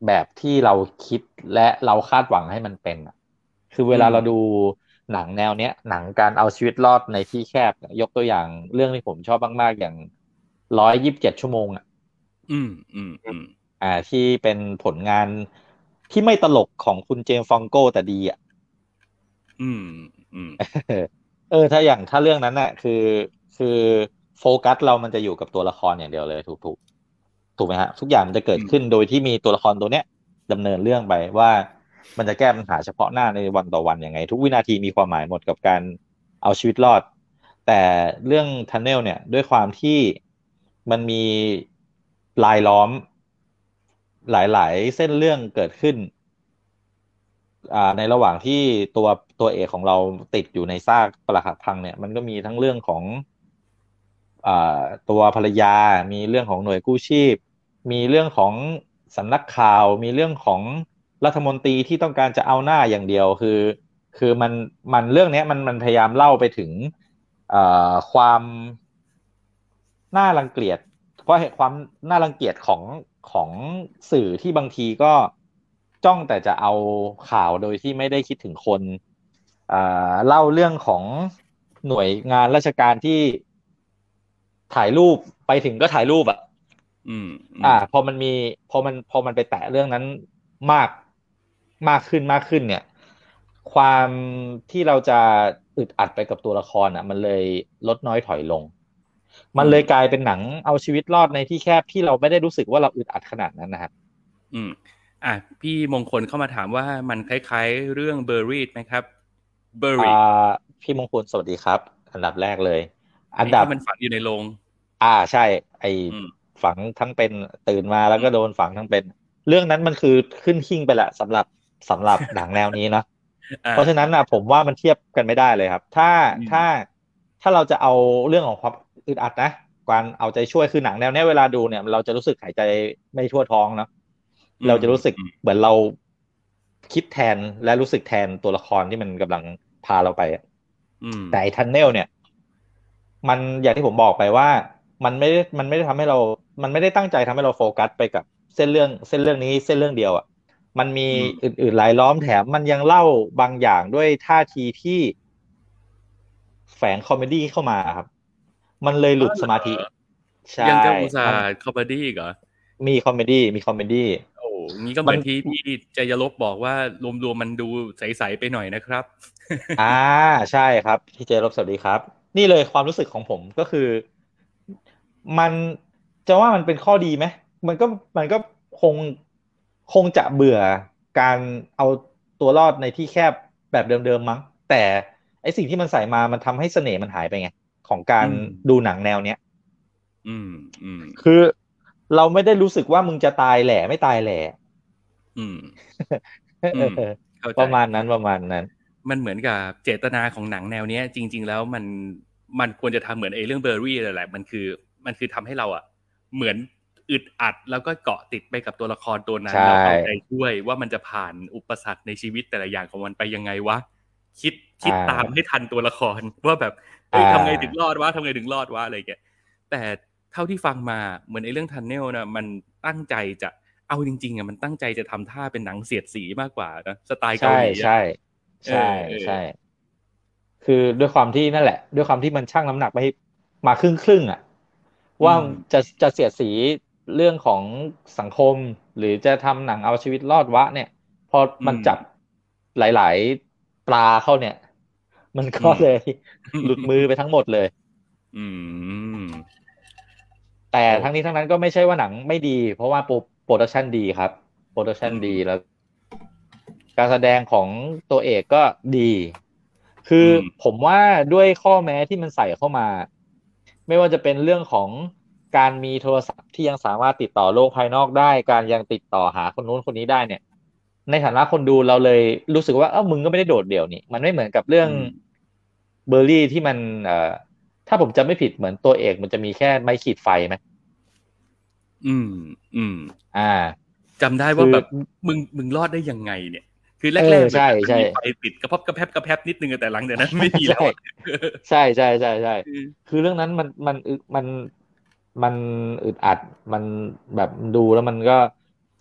แบบที่เราคิดและเราคาดหวังให้มันเป็นอะคือเวลาเราดู หนังแนวเนี้ยหนังการเอาชีวิตรอดในที่แคบเนี่ยยกตัวอย่างเรื่องที่ผมชอบมาก ๆ อย่างร้อยยิบเจ็ดชั่วโมงอะ อืมอืมอืมอ่า ที่เป็นผลงานที่ไม่ตลกของคุณเจมส์ฟองโก้แต่ดีอะ อืมอืมเออเออ ถ้าอย่างถ้าเรื่องนั้นน่ะ คือ คือโฟกัสเรามันจะอยู่กับตัวละครอย่างเดียวเลยถูกถูกถูกไหมฮะ ทุกอย่างมันจะเกิดขึ้นโดยที่มีตัวละครตัวเนี้ยดำเนินเรื่องไปว่า มันจะแก้ปัญหาเฉพาะหน้าในวันต่อวันยังไง ทุกวินาทีมีความหมายหมดกับการเอาชีวิตรอด แต่เรื่องทันเนลเนี่ยด้วยความที่มันมีลายล้อมหลาย ๆ เส้นเรื่องเกิดขึ้นในระหว่างที่ตัวตัวเอกของเราติดอยู่ในซากปรักหักพังเนี่ยมันก็มีทั้งเรื่องของอตัวภรรยา มีเรื่องของหน่วยกู้ชีพ มีเรื่องของสำนักข่าว มีเรื่องของ รัฐมนตรีที่ต้องการจะเอาหน้าอย่างเดียวคือ คือมันมันเรื่องเนี้ยมันมันพยายามเล่าไปถึงอ่าความน่ารังเกียจเพราะความน่ารังเกียจของของสื่อที่บางทีก็จ้องแต่จะเอาข่าวโดยที่ไม่ได้คิดถึงคนอ่าเล่าเรื่องของหน่วยงานราชการที่ถ่ายรูปไปถึงก็ถ่ายรูปอะ อืม อ่า พอมันมี พอมัน พอมันไปแตะเรื่องนั้นมาก มากขึ้นมากขึ้นเนี่ย ความที่เราจะอึดอัดไปกับตัวละครอะ มันเลยลดน้อยถอยลง มันเลยกลายเป็นหนังเอาชีวิตรอดในที่แคบที่เราไม่ได้รู้สึกว่าเราอึดอัดขนาดนั้นนะครับอืม อะพี่มงคลเข้ามาถามว่ามันคล้ายๆ เรื่องเบอร์รี่ไหมครับเบอร์รี่อ่าพี่มงคลสวัสดีครับ อันดับแรกเลย อันดับที่มันฝังอยู่ในโรงอ่าใช่ ไออืมฝังทั้งเป็นตื่นมาแล้วก็โดนฝังทั้งเป็น เรื่องนั้นมันคือขึ้นหิ้งไปละสำหรับ สำหรับหนังแนวนี้เนาะอ่าเพราะฉะนั้นนะผมว่ามันเทียบกันไม่ได้เลยครับ ถ้าอืมถ้าถ้าเราจะเอาเรื่องของความอึดอัดนะการเอาใจช่วยคือหนังแนวเนี้ยเวลาดูเนี่ย เราจะรู้สึกหายใจไม่ทั่วท้องเนาะเราจะรู้สึกเหมือนเราคิดแทนและรู้สึกแทนตัวละครที่มันกำลังพาเราไปอะอืมแต่ไอ้ทันเนลเนี่ย มันอย่างที่ผมบอกไปว่า มันไม่ได้มันไม่ได้ทำให้เรา มันไม่ได้ตั้งใจทำให้เราโฟกัสไปกับ เส้นเรื่อง เส้นเรื่องนี้ เส้นเรื่องเดียวอะ มันมีอื่นๆรายล้อมแถม มันยังเล่าบางอย่างด้วยท่าทีที่แฝง comedy เข้ามาครับ มันเลยหลุดสมาธิใช่ยังจะอุตส่าห์มัน comedy อีกเหรอมี comedy มี comedy โอ้งี้ก็เหมือนมันที่ที่จยลบบอกว่ารวมๆมันดูใสๆไปหน่อยนะครับ อ่าใช่ครับพี่เจรบสวัสดีครับ นี่เลยความรู้สึกของผมก็คือ มันจะว่ามันเป็นข้อดีไหมมันก็มันก็คง คงจะเบื่อการเอาตัวรอดในที่แคบแบบเดิมๆมั้ง แต่ไอสิ่งที่มันใส่มามันทำให้เสน่ห์มันหายไปไง ของการอืมดูหนังแนวเนี้ยอืมอืมคือเราไม่ได้รู้สึกว่ามึงจะตายแหล่ไม่ตายแหล่อืมเอออืมเออเข้าใจประมาณนั้นประมาณนั้น มันเหมือนกับเจตนาของหนังแนวเนี้ย จริง ๆ แล้วมันมันควรจะทำเหมือนไอ้เรื่องเบอร์รี่แหละมันคือ มันคือทำให้เราอะ เหมือน อึดอัดแล้วก็เกาะติดไปกับตัวละครตัวนั้นใช่แล้วเอาใจช่วยว่ามันจะผ่านอุปสรรคในชีวิตแต่ละอย่างของมันไปยังไงวะคิดคิดตามให้ทันตัวละครว่าแบบเอ้ยทำไงถึงรอดวะทำไงถึงรอดวะอะไรเงี้ยแต่เท่าที่ฟังมาเหมือนไอ้เรื่องทันเนลนะมันตั้งใจจะเอาจริงๆอะมันตั้งใจจะทำท่าเป็นหนังเสียดสีมากกว่านะสไตล์เกาใช่หลีอะใช่ใช่เออใช่คือด้วยความที่นั่นแหละ ด้วยความที่มันชั่งน้ำหนักไปมาครึ่งครึ่งๆอะว่าจะจะเสียดสี เรื่องของสังคม หรือจะทำหนังเอาชีวิตรอดวะ เนี่ยพอมันจับหลาย ๆ ปลาเข้าเนี่ย มันก็เลยหลุดมือไปทั้งหมดเลย อืม แต่โอ้ทั้งนี้ทั้งนั้นก็ไม่ใช่ว่าหนังไม่ดี เพราะว่าโปร production ดีครับ production อืมดีแล้ว การแสดงของตัวเอกก็ดี คืออมผมว่าด้วยข้อแม้ที่มันใส่เข้ามา ไม่ว่าจะเป็นเรื่องของ การมีโทรศัพท์ที่ยังสามารถติดต่อโลกภายนอกได้ การยังติดต่อหาคนนู้นคนนี้ได้เนี่ย ในฐานะคนดูเราเลยรู้สึกว่าเออมึงก็ไม่ได้โดดเดี่ยวนี่ มันไม่เหมือนกับเรื่องอืมเบอร์รี่ที่มันเอ่อถ้าผมจำไม่ผิดเหมือนตัวเอกมันจะมีแค่ไม้ขีดไฟไหมอืม อืม อ่าจำได้ว่าคือแบบมึงมึงรอดได้ยังไงเนี่ย คือแรเอกอๆใช่มันใช่มีไฟติดกระพบกระแพบกระแพบนิดนึงแต่หลังจากนั้นไม่มีแล้วอะใช่ใช่ใช่ใช่อืมคือเรื่องนั้นมันมันอึมัน มันอึดอัดมันแบบดูแล้วมันก็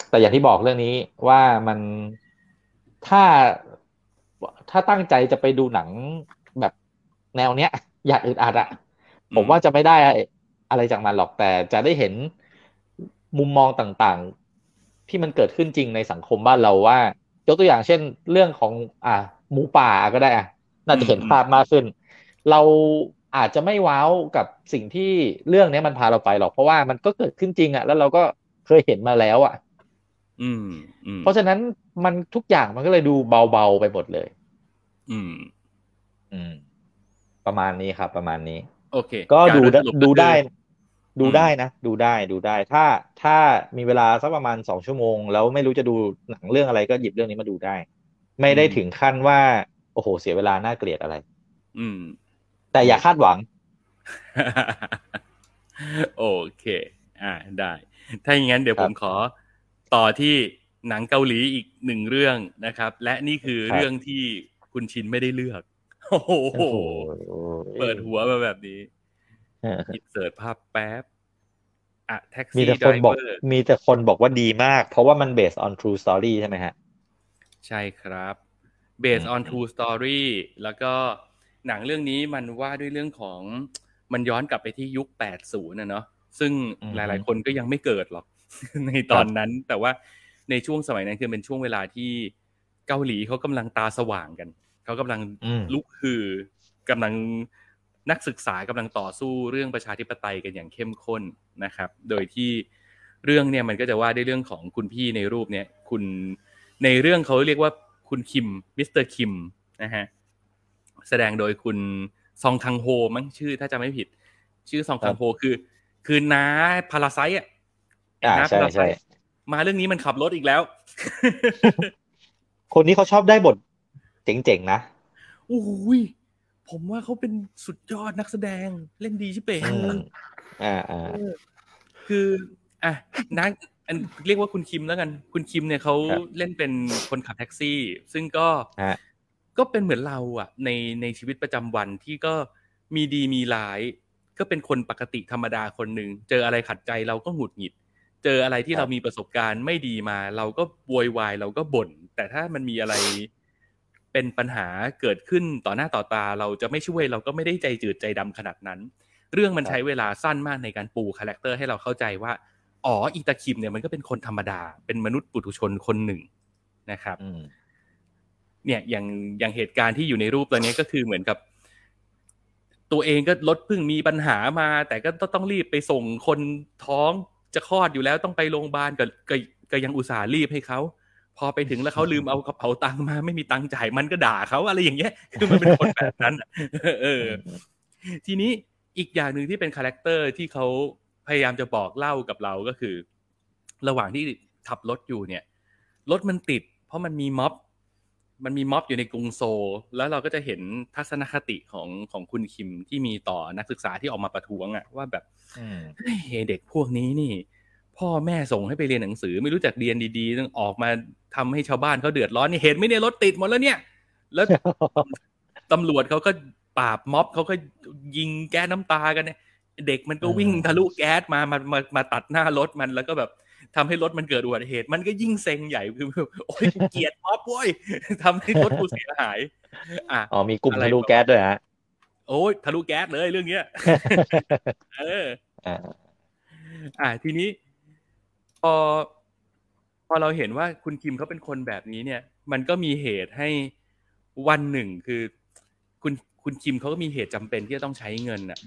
แต่อย่างที่บอกเรื่องนี้ว่ามันถ้าถ้าตั้งใจจะไปดูหนังแบบแนวเนี้ย อยากอึดอัดอะผมว่าจะไม่ได้อะไรจากมันหรอกแต่จะได้เห็นมุมมองต่างๆ ที่มันเกิดขึ้นจริงในสังคมบ้านเราว่ายกตัวอย่างเช่น เรื่องของ อ่าหมูป่าก็ได้อะน่าจะเห็นภาพมากขึ้น เรา อาจจะไม่ว้าวกับสิ่งที่เรื่องนี้มันพาเราไปหรอก เพราะว่ามันก็เกิดขึ้นจริงอะแล้วเราก็เคยเห็นมาแล้วอะอืมอืมเพราะฉะนั้นมันทุกอย่างมันก็เลยดูเบาๆไปหมดเลย อืม อืม ประมาณนี้ครับ ประมาณนี้ โอเค ก็ดูารได้สรุปดูได้คือดูอืมได้นะ ดูได้ดูได้ ถ้าถ้ามีเวลาสักประมาณสองชั่วโมง แล้วไม่รู้จะดูหนังเรื่องอะไรก็หยิบเรื่องนี้มาดูได้ ไม่ได้ถึงขั้นว่า โอ้โห เสียเวลาน่าเกลียดอะไร อืม แต่อย่าคาดหวัง โอเค อ่าได้ ถ้าอย่างนั้นเดี๋ยวครัผบมขอต่อที่หนังเกาหลีอีกหนึ่งเรื่องนะครับ และนี่คือครับเรื่องที่คุณชินไม่ได้เลือกโอ้โหโอ้โห เปิดหัวมาแบบนี้อินเสิร์ตภาพแป๊บอะแท็กมีซี่แต่ไดคนบอกเวอร์มีแต่คนบอกว่าดีมาก เพราะว่ามัน based on true story ใช่ไหมฮะ ใช่ครับ based อืม on true story แล้วก็ หนังเรื่องนี้มันว่าด้วยเรื่องของมันย้อนกลับไปที่ยุค 80นะเนาะซึ่งอืมหลาย ๆ คนก็ยังไม่เกิดหรอกในตอนนั้น แต่ว่าในช่วงสมัยนั้นคือเป็นช่วงเวลาที่เกาหลีเขากำลังตาสว่างกัน เขากำลังอืมลุกฮือกำลังนักศึกษากำลังต่อสู้เรื่องประชาธิปไตยกันอย่างเข้มข้นนะครับ โดยที่เรื่องเนี่ยมันก็จะว่าด้วยเรื่องของคุณพี่ในรูปเนี่ยคุณในเรื่องเขาเรียกว่าคุณคิมมิสเตอร์คิมนะฮะ แสดงโดยคุณซองคังโฮมั้งชื่อถ้าจะไม่ผิด ชื่อซองคังโฮคือ คือน้าพาราไซอะอ่าน้าใช่พาราไซใช่มาเรื่องนี้มันขับรถอีกแล้ว คนนี้เขาชอบได้บทเจ๋งๆนะโอ้โหยผมว่าเขาเป็นสุดยอดนักแสดงเล่นดีชิเป๋งอืมอ่าอ่าคืออะนักอันเรียกว่าคุณคิมแล้วกัน คุณคิมเนี่ยเขาครับเล่นเป็นคนขับแท็กซี่ ซึ่งก็ฮะ ก็เป็นเหมือนเราอะในในชีวิตประจำวันที่ก็มีดีมีร้าย ก็เป็นคนปกติธรรมดาคนหนึ่งเจออะไรขัดใจเราก็หงุดหงิด เจออะไรที่ครับเรามีประสบการณ์ไม่ดีมา เราก็โวยวายเราก็บ่น แต่ถ้ามันมีอะไรเป็นปัญหาเกิดขึ้นต่อหน้าต่อตาเราจะไม่ช่วยเราก็ไม่ได้ใจจืดใจดำขนาดนั้น เรื่องมันใช้เวลาสั้นมากในการปู character ให้เราเข้าใจว่าอ๋ออีตาคิมเนี่ยมันก็เป็นคนธรรมดา เป็นมนุษย์ปุถุชนคนหนึ่งนะครับอืม เนี่ยอย่างอย่างเหตุการณ์ที่อยู่ในรูปตัวนี้ก็คือเหมือนกับ ตัวเองก็รถเพิ่งมีปัญหามา แต่ก็ต้องรีบไปส่งคนท้องจะคลอดอยู่แล้วต้องไปโรงพยาบาลก็ก็ก็ยังอุตส่าห์รีบให้เขาพอไปถึงแล้วเขาลืมเอากระเป๋าตังค์มา ไม่มีตังค์จ่ายมันก็ด่าเขาอะไรอย่างเงี้ยคือมันเป็นคนแบบนั้นเออ ทีนี้อีกอย่างหนึ่งที่เป็น character ที่เขาพยายามจะบอกเล่ากับเราก็คือ ระหว่างที่ขับรถอยู่เนี่ยรถมันติด เพราะมันมีม็อบ มันมีม็อบอยู่ในกรุงโซลแล้วเราก็จะเห็นทัศนคติของของคุณคิมที่มีต่อนักศึกษาที่ออกมาประท้วงอะว่าแบบอืมเฮ้ยเด็กพวกนี้นี่ พ่อแม่ส่งให้ไปเรียนหนังสือ ไม่รู้จักเรียนดีๆต้องออกมาทำให้ชาวบ้านเขาเดือดร้อนนี่เห็นไหมเนี่ยรถติดหมดแล้วเนี่ย แล้วตำรวจเขาก็ปราบม็อบเขาก็ยิงแก๊สน้ำตากันเนี่ยเด็กมันก็วิ่งอืมทะลุแก๊สมามามามาตัดหน้ารถมันแล้วก็แบบ ทำให้รถมันเกิดอุบัติเหตุ มันก็ยิ่งเซ็งใหญ่คือแบบโอ้ยกูเกลียดม็อบเว้ยทำให้รถกูเสียหายอะอ๋อมีกลุ่มอะไรทะลุแก๊สด้วยฮะโอ้ยทะลุแก๊สเลยเรื่องเนี้ยเอออ่าอ่าทีนี้พอพอเราเห็นว่าคุณคิมเขาเป็นคนแบบนี้เนี่ย มันก็มีเหตุให้วันหนึ่งคือ คุณคุณคิมเขาก็มีเหตุจำเป็นที่จะต้องใช้เงินน่ะ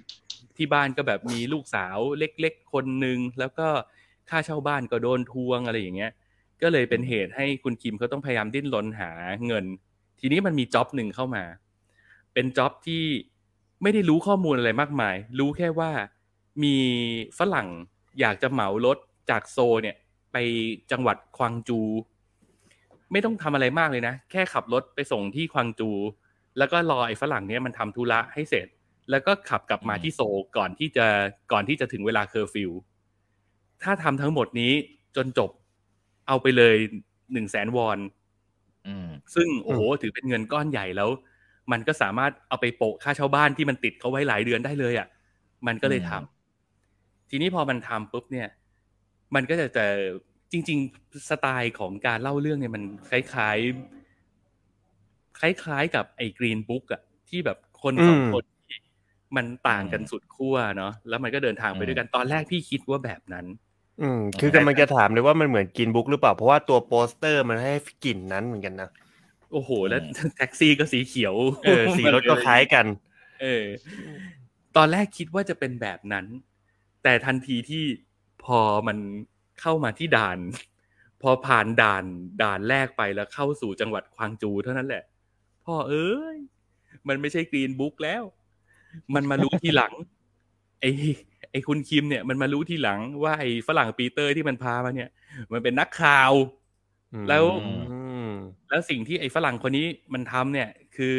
ที่บ้านก็แบบมีลูกสาวเล็กๆคนหนึ่งแล้วก็ ค่าเช่าบ้านก็โดนทวงอะไรอย่างเงี้ย ก็เลยเป็นเหตุให้คุณคิมเขาต้องพยายามดิ้นรนหาเงิน ทีนี้มันมีจ็อบหนึ่งเข้ามา เป็นจ็อบที่ไม่ได้รู้ข้อมูลอะไรมากมาย รู้แค่ว่ามีฝรั่งอยากจะเหมารถจากโซลเนี่ย ไปจังหวัดกวางจู ไม่ต้องทำอะไรมากเลยนะ แค่ขับรถไปส่งที่กวางจู แล้วก็รอไอ้ฝรั่งเนี้ยมันทำธุระให้เสร็จ แล้วก็ขับกลับมาที่โซลก่อนที่จะก่อนที่จะถึงเวลาเคอร์ฟิว ถ้าทำทั้งหมดนี้จนจบเอาไปเลยหนึ่งแสนวอนอืมซึ่งโอ้โหถือเป็นเงินก้อนใหญ่แล้ว มันก็สามารถเอาไปโปะค่าเช่าบ้านที่มันติดเขาไว้หลายเดือนได้เลยอะ มันก็เลยทำทีนี้พอมันทำปุ๊บเนี่ย มันก็จะเจอจริง ๆ สไตล์ของการเล่าเรื่องเนี่ยมันคล้าย ๆ คล้ายๆ กับไอ้ Green Book อะที่แบบคนสองอืมคนที่มันต่างกันอืมสุดขั้วเนาะแล้วมันก็เดินทางไปด้วยกันตอนแรกพี่คิดว่าแบบนั้น อืม คือกำลังจะถามเลยว่ามันเหมือน Green Book หรือเปล่า เพราะว่าตัวโปสเตอร์มันให้กลิ่นนั้นเหมือนกันนะ โอ้โห แล้วแท็กซี่ก็สีเขียว เออ สีรถก็คล้ายกัน เออ ตอนแรกคิดว่าจะเป็นแบบนั้น แต่ทันทีที่พอมันเข้ามาที่ด่าน พอผ่านด่านด่านแรกไปแล้วเข้าสู่จังหวัดควางจูเท่านั้นแหละ พ่อเอ้ย มันไม่ใช่กรีนบุ๊กแล้ว มันมารู้ทีหลัง ไอ้ ไอ้คุณคิมเนี่ยมันมารู้ทีหลังว่าไอ้ฝรั่งปีเตอร์ที่มันพามาเนี่ย มันเป็นนักข่าว แล้วอืมแล้วสิ่งที่ไอ้ฝรั่งคนนี้มันทำเนี่ย คือ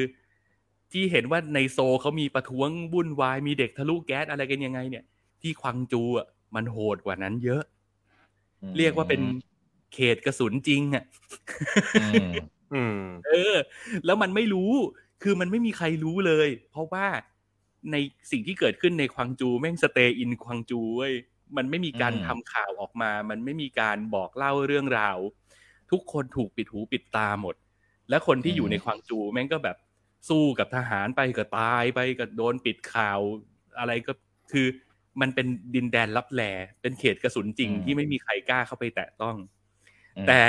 ที่เห็นว่าในโซลเขามีประท้วงวุ่นวายมีเด็กทะลุแก๊สอะไรกันยังไง เนี่ย ที่ควังจูอะมันโหดกว่านั้นเยอะ เรียกว่าเป็นเขตกระสุนจริงอะอืมอืมเออ แล้วมันไม่รู้ คือมันไม่มีใครรู้เลย เพราะว่า ในสิ่งที่เกิดขึ้นในควังจูแม่งสเตย์อินควังจูเว้ยมันไม่มีการอืมทำข่าวออกมา มันไม่มีการบอกเล่าเรื่องราว ทุกคนถูกปิดหูปิดตาหมด และคนที่อยู่ในควังจูแม่งก็แบบสู้กับทหารไปก็ตายไปก็โดนปิดข่าว อะไรก็คือมันเป็นดินแดนลับแลเป็นเขตกระสุนจริงอืมที่ไม่มีใครกล้าเข้าไปแตะต้องอืมแต่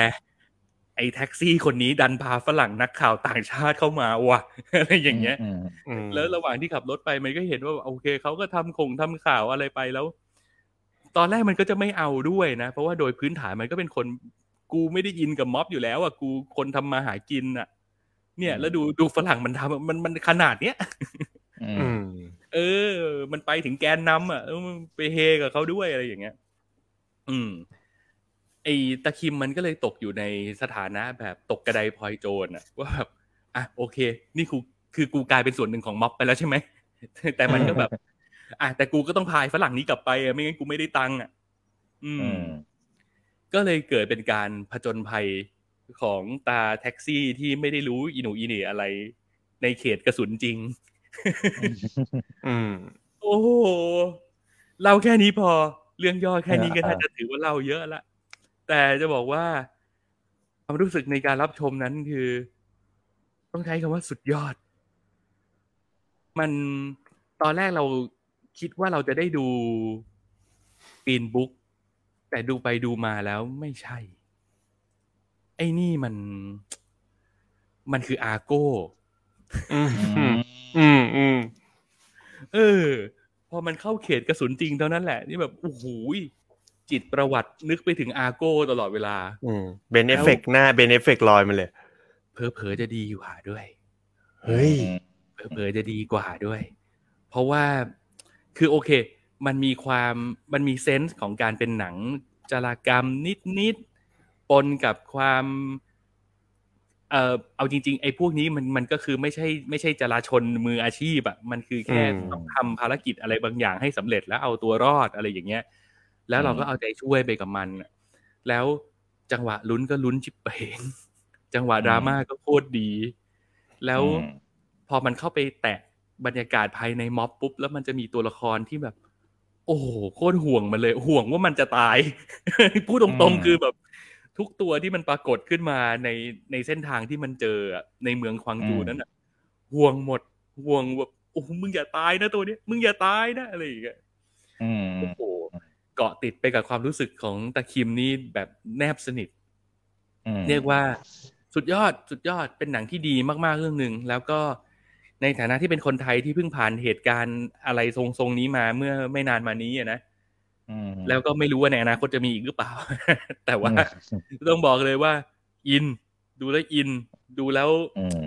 ไอ้แท็กซี่คนนี้ดันพาฝรั่งนักข่าวต่างชาติเข้ามาว่ะอะไรอย่างเงี้ยอืมอืมแล้วระหว่างที่ขับรถไปมันก็เห็นว่าโอเคเขาก็ทำคงทำข่าวอะไรไปแล้ว ตอนแรกมันก็จะไม่เอาด้วยนะ เพราะว่าโดยพื้นฐานมันก็เป็นคนกูไม่ได้อินกับม็อบอยู่แล้วอะกูคนทำมาหากินอะ เนี่ย แล้วดูดูฝรั่งมันทำมันมันขนาดเนี้ยอือืมมเออ มันไปถึงแกนนำอะเออมันไปเฮกับเขาด้วยอะไรอย่างเงี้ย อืม ไอ้ตะคิมมันก็เลยตกอยู่ในสถานะแบบตกกระไดพลอยโจรอะว่าแบบอะโอเค นี่กูคือกูกลายเป็นส่วนหนึ่งของม็อบไปแล้วใช่ไหมแต่มันก็แบบอะแต่กูก็ต้องพายฝรั่งนี้กลับไปอะไม่งั้นกูไม่ได้ตังค์อะ อือืมมก็เลยเกิดเป็นการผจญภัยของตาแท็กซี่ที่ไม่ได้รู้อีหนูอีเหน่อะไร ในเขตกระสุนจริง อืม โอ้โหเล่าแค่นี้พอ เรื่องย่อแค่นี้ก็อ่าน่าจะถือว่าเล่าเยอะละ แต่จะบอกว่าความรู้สึกในการรับชมนั้นคือ ต้องใช้คำว่าสุดยอด มันตอนแรกเราคิดว่าเราจะได้ดูปีนบุ๊กแต่ดูไปดูมาแล้วไม่ใช่ ไอ้นี่มัน มันคืออาโก้อืมอือืมมอืมอืมเออ พอมันเข้าเขตกระสุนจริงเท่านั้นแหละ นี่แบบโอ้โหย จิตประวัตินึกไปถึงอาโก้ตลอดเวลา อืม Ben Affleck หน้า Ben Affleck ลอยมาเลย เพอเพอๆจะดีกว่าด้วย เฮ้ย เพอเพอๆจะดีกว่าด้วย เพราะว่าคือโอเค มันมีความมันมี sense ของการเป็นหนังจารกรรมนิดๆปนกับความเอ่อเอาจริง ๆ ไอ้พวกนี้มันมันก็คือไม่ใช่ไม่ใช่จารชนมืออาชีพอะมันคือแค่อืมต้องทำภารกิจอะไรบางอย่างให้สำเร็จแล้วเอาตัวรอดอะไรอย่างเงี้ย แล้วเราก็อืมเอาใจช่วยไปกับมันอะแล้วจังหวะลุ้นก็ลุ้นชิบเปงจังหวะดราม่าก็โคตรดี แล้วอืมพอมันเข้าไปแตะบรรยากาศภายในม็อบปุ๊บ แล้วมันจะมีตัวละครที่แบบ โอ้โหโคตรห่วงมันเลย ห่วงว่ามันจะตาย พูดตรงๆคือแบบ ทุกตัวที่มันปรากฏขึ้นมาในในเส้นทางที่มันเจออะในเมืองควังจูอืมนั้นอะ ห่วงหมด ห่วงแบบโอ้โหมึงอย่าตายนะตัวเนี้ยมึงอย่าตายนะอะไรอย่างเงี้ยอืมโอ้โหเกาะติดไปกับความรู้สึกของตะคิมนี่แบบแนบสนิทอืมเรียกว่าสุดยอดสุดยอดเป็นหนังที่ดีมากๆเรื่องหนึ่งแล้วก็ในฐานะที่เป็นคนไทยที่เพิ่งผ่านเหตุการณ์อะไรทรงๆนี้มาเมื่อไม่นานมานี้อะนะอืมแล้วก็ไม่รู้ว่าในอนาคตจะมีอีกหรือเปล่า แต่ว่าอืมต้องบอกเลยว่า อิน ดูแล้วอิน ดูแล้วอืม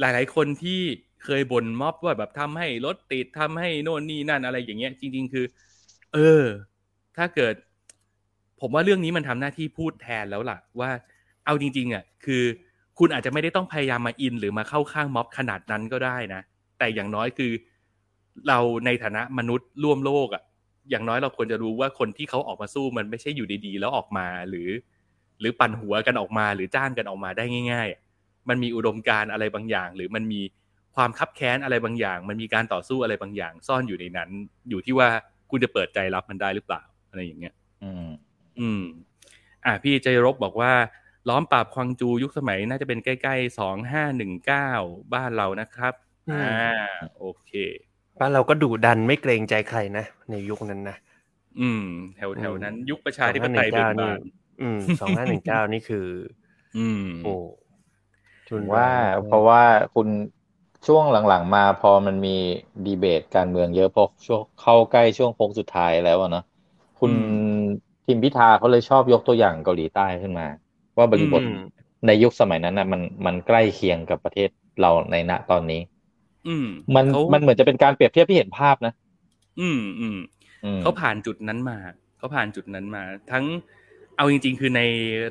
หลาย ๆ คนที่เคยบ่นม็อบว่าแบบทำให้รถติดทำให้โน่นนี่นั่นอะไรอย่างเงี้ย จริง ๆ คือ เออ ถ้าเกิด ผมว่าเรื่องนี้มันทำหน้าที่พูดแทนแล้วล่ะ ว่า เอาจริง ๆอะคือ คุณอาจจะไม่ได้ต้องพยายามมาอิน หรือมาเข้าข้างม็อบขนาดนั้นก็ได้นะ แต่อย่างน้อยคือ เราในฐานะมนุษย์ร่วมโลกอะ อย่างน้อยเราควรจะรู้ว่าคนที่เขาออกมาสู้มันไม่ใช่อยู่ดีๆ แล้วออกมาหรือ หรือปั่นหัวกันออกมาหรือจ้างกันออกมาได้ง่ายๆ มันมีอุดมการณ์อะไรบางอย่าง หรือมันมีความคับแค้นอะไรบางอย่าง มันมีการต่อสู้อะไรบางอย่าง ซ่อนอยู่ในนั้น อยู่ที่ว่าคุณจะเปิดใจรับมันได้หรือเปล่า อะไรอย่างเงี้ย อืม อืม อะพี่ใจรบบอกว่า ล้อมปราบควังจูยุคสมัยน่าจะเป็นใกล้ๆสองห้าหนึ่งเก้าบ้านเรานะครับอืมอ่า โอเค บ้านเราก็ดุดันไม่เกรงใจใครนะ ในยุคนั้นนะ อืม แถวแถวๆนั้น ยุคประชาธิปไตย2519เบิกบานอืมสองห้าหนึ่งเก้านี่คือ อืม โอ้ถึงว่าเพราะว่าคุณช่วงหลังๆมาพอมันมีดีเบตการเมืองเยอะพอช่วงเข้าใกล้ช่วงโค้งสุดท้ายแล้วอะเนาะ คุณอืมทิมพิธาเขาเลยชอบยกตัวอย่างเกาหลีใต้ขึ้นมา ว่าบริบทอืมในยุคสมัยนั้นนะมันมันใกล้เคียงกับประเทศเราในณตอนนี้ อืม มันเขามันเหมือนจะเป็นการเปรียบเทียบที่เห็นภาพนะอืมอืมอืมเขาผ่านจุดนั้นมาเขาผ่านจุดนั้นมา ทั้งเอาจริง ๆ คือใน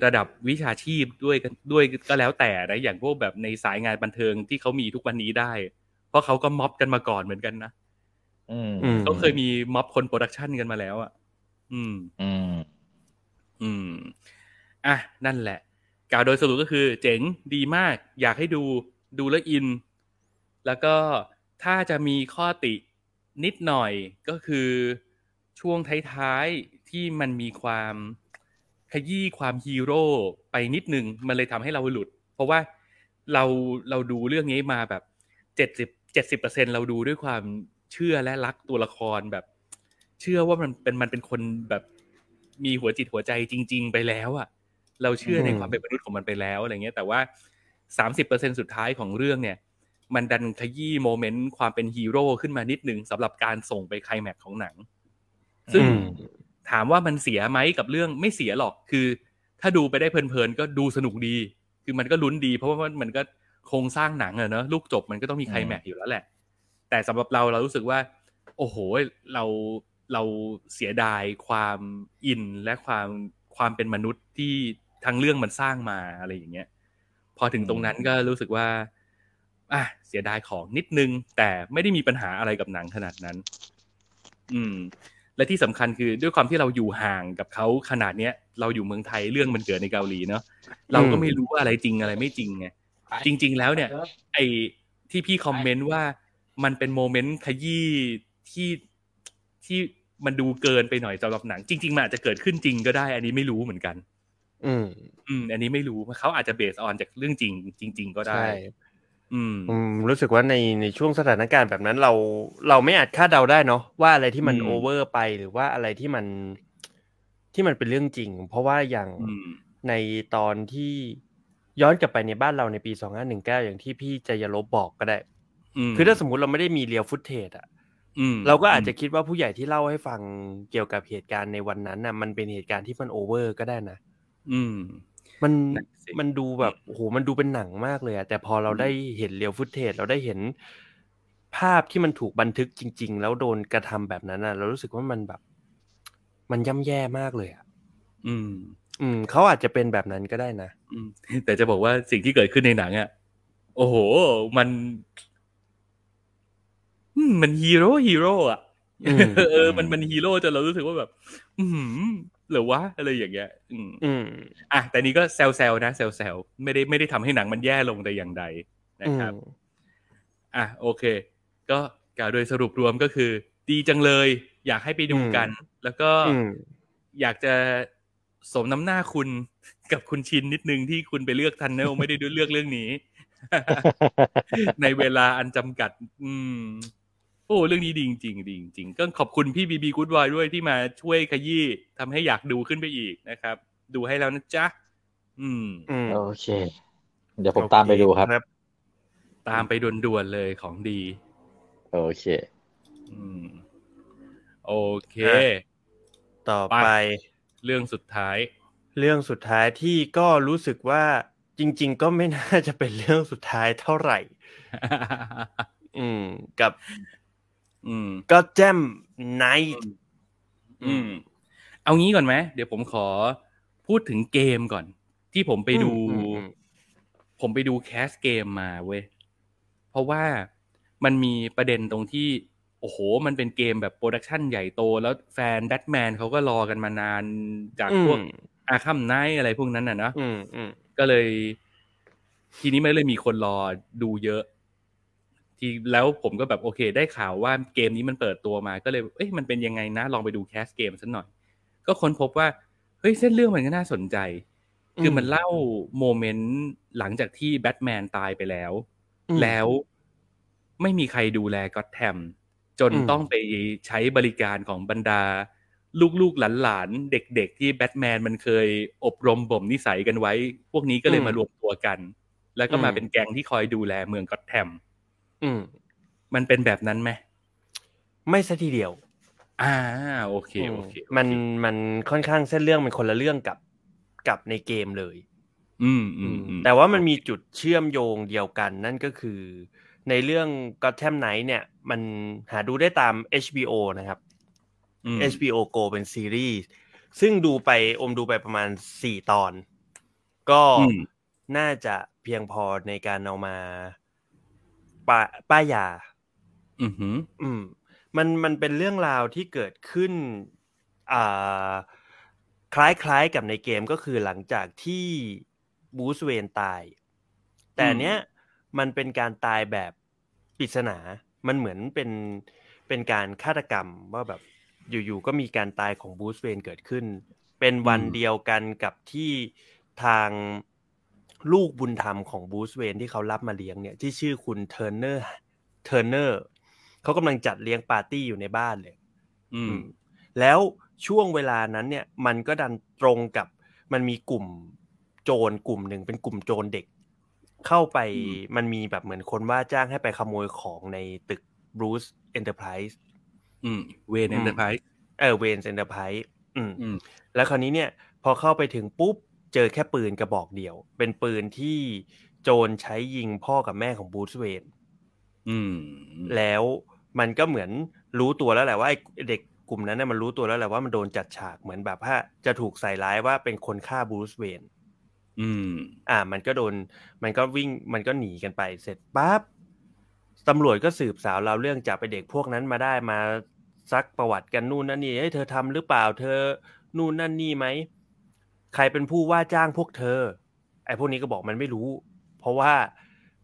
ระดับวิชาชีพด้วยด้วยก็แล้วแต่นะอย่างพวกแบบในสายงานบันเทิงที่เขามีทุกวันนี้ได้ เพราะเขาก็ม็อบกันมาก่อนเหมือนกันนะอืมอืมเขาเคยมีม็อบคน production กันมาแล้วอะ อืม อืม อืม อะ นั่นแหละ กล่าวโดยสรุปก็คือ เจ๋งดีมาก อยากให้ดูดูแล้วอิน แล้วก็ถ้าจะมีข้อตินิดหน่อยก็คือช่วงท้ายๆที่มันมีความขยี้ความฮีโร่ไปนิดนึง มันเลยทำให้เราหลุด เพราะว่าเราเราดูเรื่องนี้มาแบบเจ็ดสิบเจ็ดสิบเปอร์เซ็นเราดูด้วยความเชื่อและรักตัวละครแบบ เชื่อว่ามันเป็นมันเป็นคนแบบมีหัวจิตหัวใจจริง ๆ ไปแล้วอะเราเชื่อในอืมความเป็นมนุษย์ของมันไปแล้วอะไรเงี้ยแต่ว่าสามสิบเปอร์เซ็นต์สุดท้ายของเรื่องเนี่ย มันดันขยี้ moment ความเป็นฮีโร่ขึ้นมานิดนึงสำหรับการส่งไปไคลแม็กซ์ของหนัง ซึ่งอืมถามว่ามันเสียไหมกับเรื่องไม่เสียหรอกคือ ถ้าดูไปได้เพลินๆก็ดูสนุกดี คือมันก็ลุ้นดี เพราะว่ามันมันก็โครงสร้างหนังอะเนอะลูกจบมันก็ต้องมีไคลแม็กซ์อยู่แล้วแหละ แต่สำหรับเราเรารู้สึกว่า โอ้โหเรา เราเสียดายความอินและความความเป็นมนุษย์ที่ทางเรื่องมันสร้างมาอะไรอย่างเงี้ย พอถึงตรงนั้นก็รู้สึกว่าอะเสียดายของนิดนึง แต่ไม่ได้มีปัญหาอะไรกับหนังขนาดนั้น อืม และที่สำคัญคือด้วยความที่เราอยู่ห่างกับเขาขนาดเนี้ย เราอยู่เมืองไทยเรื่องมันเกิดในเกาหลีเนาะเราก็ไม่รู้ว่าอะไรจริงอะไรไม่จริงไงจริง ๆ แล้วเนี่ย ไอ้ที่พี่คอมเมนต์ว่ามันเป็นโมเมนต์ขยี้ที่ ที่มันดูเกินไปหน่อยสำหรับหนัง จริง ๆ มันอาจจะเกิดขึ้นจริงก็ได้ อันนี้ไม่รู้เหมือนกัน อืม อืม อันนี้ไม่รู้เขาอาจจะ based on จากเรื่องจริง จริง ๆ ก็ได้ใช่อืมอืมรู้สึกว่าในในช่วงสถานการณ์แบบนั้นเราเราไม่อาจคาดเดาได้เนาะว่าอะไรที่มันอืมโอเวอร์ไปหรือว่าอะไรที่มันที่มันเป็นเรื่องจริง เพราะว่าอย่างอืมในตอนที่ย้อนกลับไปในบ้านเราในปี2519อย่างที่พี่จยลบบอกก็ได้คือถ้าสมมุติเราไม่ได้มี real footage อะอืม เราก็อาจจะคิดว่าผู้ใหญ่ที่เล่าให้ฟังเกี่ยวกับเหตุการณ์ในวันนั้นน่ะ มันเป็นเหตุการณ์ที่มัน over ก็ได้นะอืม มันนั่นสิมันดูแบบโอ้โหมันดูเป็นหนังมากเลยอะแต่พอเราอืมได้เห็น real footage เราได้เห็นภาพที่มันถูกบันทึกจริง ๆ แล้วโดนกระทำแบบนั้นอะเรารู้สึกว่ามันแบบ มันย่ำแย่มากเลยอะอืม อืมเขาอาจจะเป็นแบบนั้นก็ได้นะอืมแต่จะบอกว่าสิ่งที่เกิดขึ้นในหนังอะโอ้โห มันอื มมันฮีโร่ฮีโร่อะอืมเออ มันมันฮีโร่จนเรารู้สึกว่าแบบ อืมหรือวะอะไรอย่างเงี้ย อืมอืมอะแต่นี้ก็แซวแซวๆนะแซวแซวๆไม่ได้ไม่ได้ทำให้หนังมันแย่ลงแต่อย่างใดนะครับ อะโอเค ก็กล่าวโดยสรุปรวมก็คือ ดีจังเลย อยากให้ไปดูกัน แล้วก็อืมอยากจะสมน้ำหน้าคุณกับคุณชินนิดนึงที่คุณไปเลือกทันเนลไม่ได้เลือกเรื่องนี้ ในเวลาอันจำกัด อืม โอ้เรื่องนี้ดีจริงๆดีจริงๆก็ขอบคุณพี่บีบีกูดบอยด้วยที่มาช่วยขยี้ทำให้อยากดูขึ้นไปอีกนะครับ ดูให้แล้วนะจ๊ะอืมอืมโอเค เดี๋ยวผมตามไปดูครับ ตามไปด่วนๆเลยของดี โอเค อืม โอเคอะต่อไปไป เรื่องสุดท้าย เรื่องสุดท้ายที่ก็รู้สึกว่าจริง ๆ ก็ไม่น่าจะเป็นเรื่องสุดท้ายเท่าไหร่ อืม กับอืม ก็แจมไนท์อืมเอางี้ก่อนไหมเดี๋ยวผมขอพูดถึงเกมก่อน ที่ผมไปดู ผมไปดูแคสเกมมาเว้ย เพราะว่ามันมีประเด็นตรงที่ โอ้โห มันเป็นเกมแบบ production ใหญ่โต แล้วแฟนแบทแมนเขาก็รอกันมานานจากพวก Arkham Knight อะไรพวกนั้นน่ะเนอะอืมอืมก็เลย ทีนี้มันเลยมีคนรอดูเยอะ ทีแล้วผมก็แบบโอเค ได้ข่าวว่าเกมนี้มันเปิดตัวมาก็เลยเอ้ยมันเป็นยังไงนะ ลองไปดู cast เกมสักหน่อย ก็ค้นพบว่าเฮ้ยเส้นเรื่องมันก็น่าสนใจ คือมันเล่าโมเมนต์หลังจากที่แบทแมนตายไปแล้ว แล้วไม่มีใครดูแลก็อตแทมจนอืมต้องไปใช้บริการของบรรดา ลูกๆหลานๆเด็กๆ ที่แบทแมนมันเคยอบรมบ่มนิสัยกันไว้ พวกนี้ก็เลยมารวมตัวกัน แล้วก็มาเป็นแก๊งที่คอยดูแลเมืองก็อตแทม อืม มันเป็นแบบนั้นไหมไม่ซะทีเดียว อ่าโอเคโอเคโอเค มันมันค่อนข้างเส้นเรื่องมันคนละเรื่องกับกับในเกมเลย อืมอืมอืมแต่ว่ามันมีจุดเชื่อมโยงเดียวกัน นั่นก็คือ ในเรื่อง Gotham Knight เนี่ย มันหาดูได้ตาม HBO นะครับอืม HBO Go เป็นซีรีส์ซึ่งดูไปอมดูไปประมาณสี่ตอน ก็อืมน่าจะเพียงพอในการเอามา ป้าป้ายยา อือหือ อืม มันมันเป็นเรื่องราวที่เกิดขึ้นอ่าคล้ายๆกับในเกมก็คือหลังจากที่บูสเวนตาย แต่เนี้ยมันเป็นการตายแบบปริศนา มันเหมือนเป็นเป็นการฆาตกรรมว่าแบบอยู่ๆก็มีการตายของบูสเวนเกิดขึ้น เป็นวันเดียวกันกับที่ทาง ลูกบุญธรรมของ Bruce Wayne ที่เขารับมาเลี้ยงเนี่ยที่ชื่อคุณเทอร์เนอร์เทอร์เนอร์เขากำลังจัดเลี้ยงปาร์ตี้อยู่ในบ้านเลย อืม แล้วช่วงเวลานั้นเนี่ย มันก็ดันตรงกับมันมีกลุ่มโจรกลุ่มหนึ่งเป็นกลุ่มโจรเด็ก เข้าไปอืมมันมีแบบเหมือนคนว่าจ้างให้ไปขโมยของในตึก Bruce Enterprise อืมเวนเอ็นเตอร์ไพรส์เออเวนเ n นเตอร์ไพรส์อืมอืมแล้วคราวนี้เนี่ย พอเข้าไปถึงปุ๊บ เจอแค่ปืนกระบอกเดียว เป็นปืนที่โจรใช้ยิงพ่อกับแม่ของบูธเวนอืมแล้วมันก็เหมือนรู้ตัวแล้วแหละว่าไอ้เด็กกลุ่มนั้นเนี่ยมันรู้ตัวแล้วแหละว่ามันโดนจัดฉากเหมือนแบบว่าจะถูกใส่ร้ายว่าเป็นคนฆ่าบูธเวนอืม อ่า มันก็โดน มันก็วิ่ง มันก็หนีกันไป เสร็จปั๊บตำรวจก็สืบสาวเราวเรื่องจับไปเด็กพวกนั้นมาได้มาซักประวัติกันนู่นนั่นนี่เฮ้ยเธอทำหรือเปล่า เธอนู่นนั่นนี่ไหม ใครเป็นผู้ว่าจ้างพวกเธอ ไอ้พวกนี้ก็บอกมันไม่รู้ เพราะว่า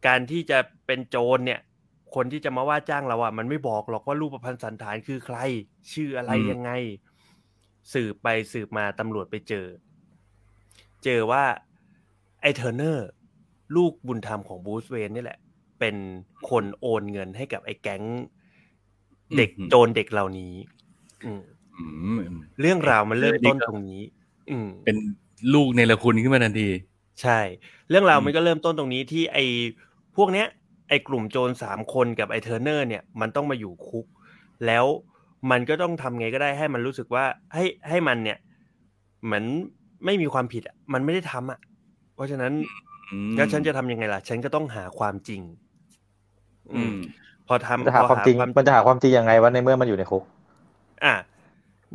การที่จะเป็นโจรเนี่ย คนที่จะมาว่าจ้างเราอะมันไม่บอกหรอกว่ารูปพันธ์สันฐานคือใคร ชื่ออะไรอืมยังไง สืบไปสืบมาตำรวจไปเจอ เจอว่าไอ้เทอร์เนอร์ ลูกบุญธรรมของบูสเวนนี่แหละ เป็นคนโอนเงินให้กับไอ้แก๊งเด็กอืมโจรเด็กเหล่านี้อืมอืมเรื่องราวมันเริ่มต้นนี่ก็ตรงนี้อืม เป็นลูกในละคุณขึ้นมาทันที ใช่ เรื่องราวอืมมันก็เริ่มต้นตรงนี้ที่ไอ้พวกเนี้ย ไอ้กลุ่มโจรสามคนกับไอ้เทอร์เนอร์เนี่ยมันต้องมาอยู่คุก แล้วมันก็ต้องทำไงก็ได้ให้มันรู้สึกว่าให้ให้มันเนี่ย เหมือนไม่มีความผิดอะมันไม่ได้ทำอะ เพราะฉะนั้นอืมแล้วฉันจะทำยังไงล่ะ ฉันก็ต้องหาความจริง อืม พอทำจะหาพอความจริงมันจะหาความจริงยังไงวะในเมื่อมันอยู่ในคุกอะ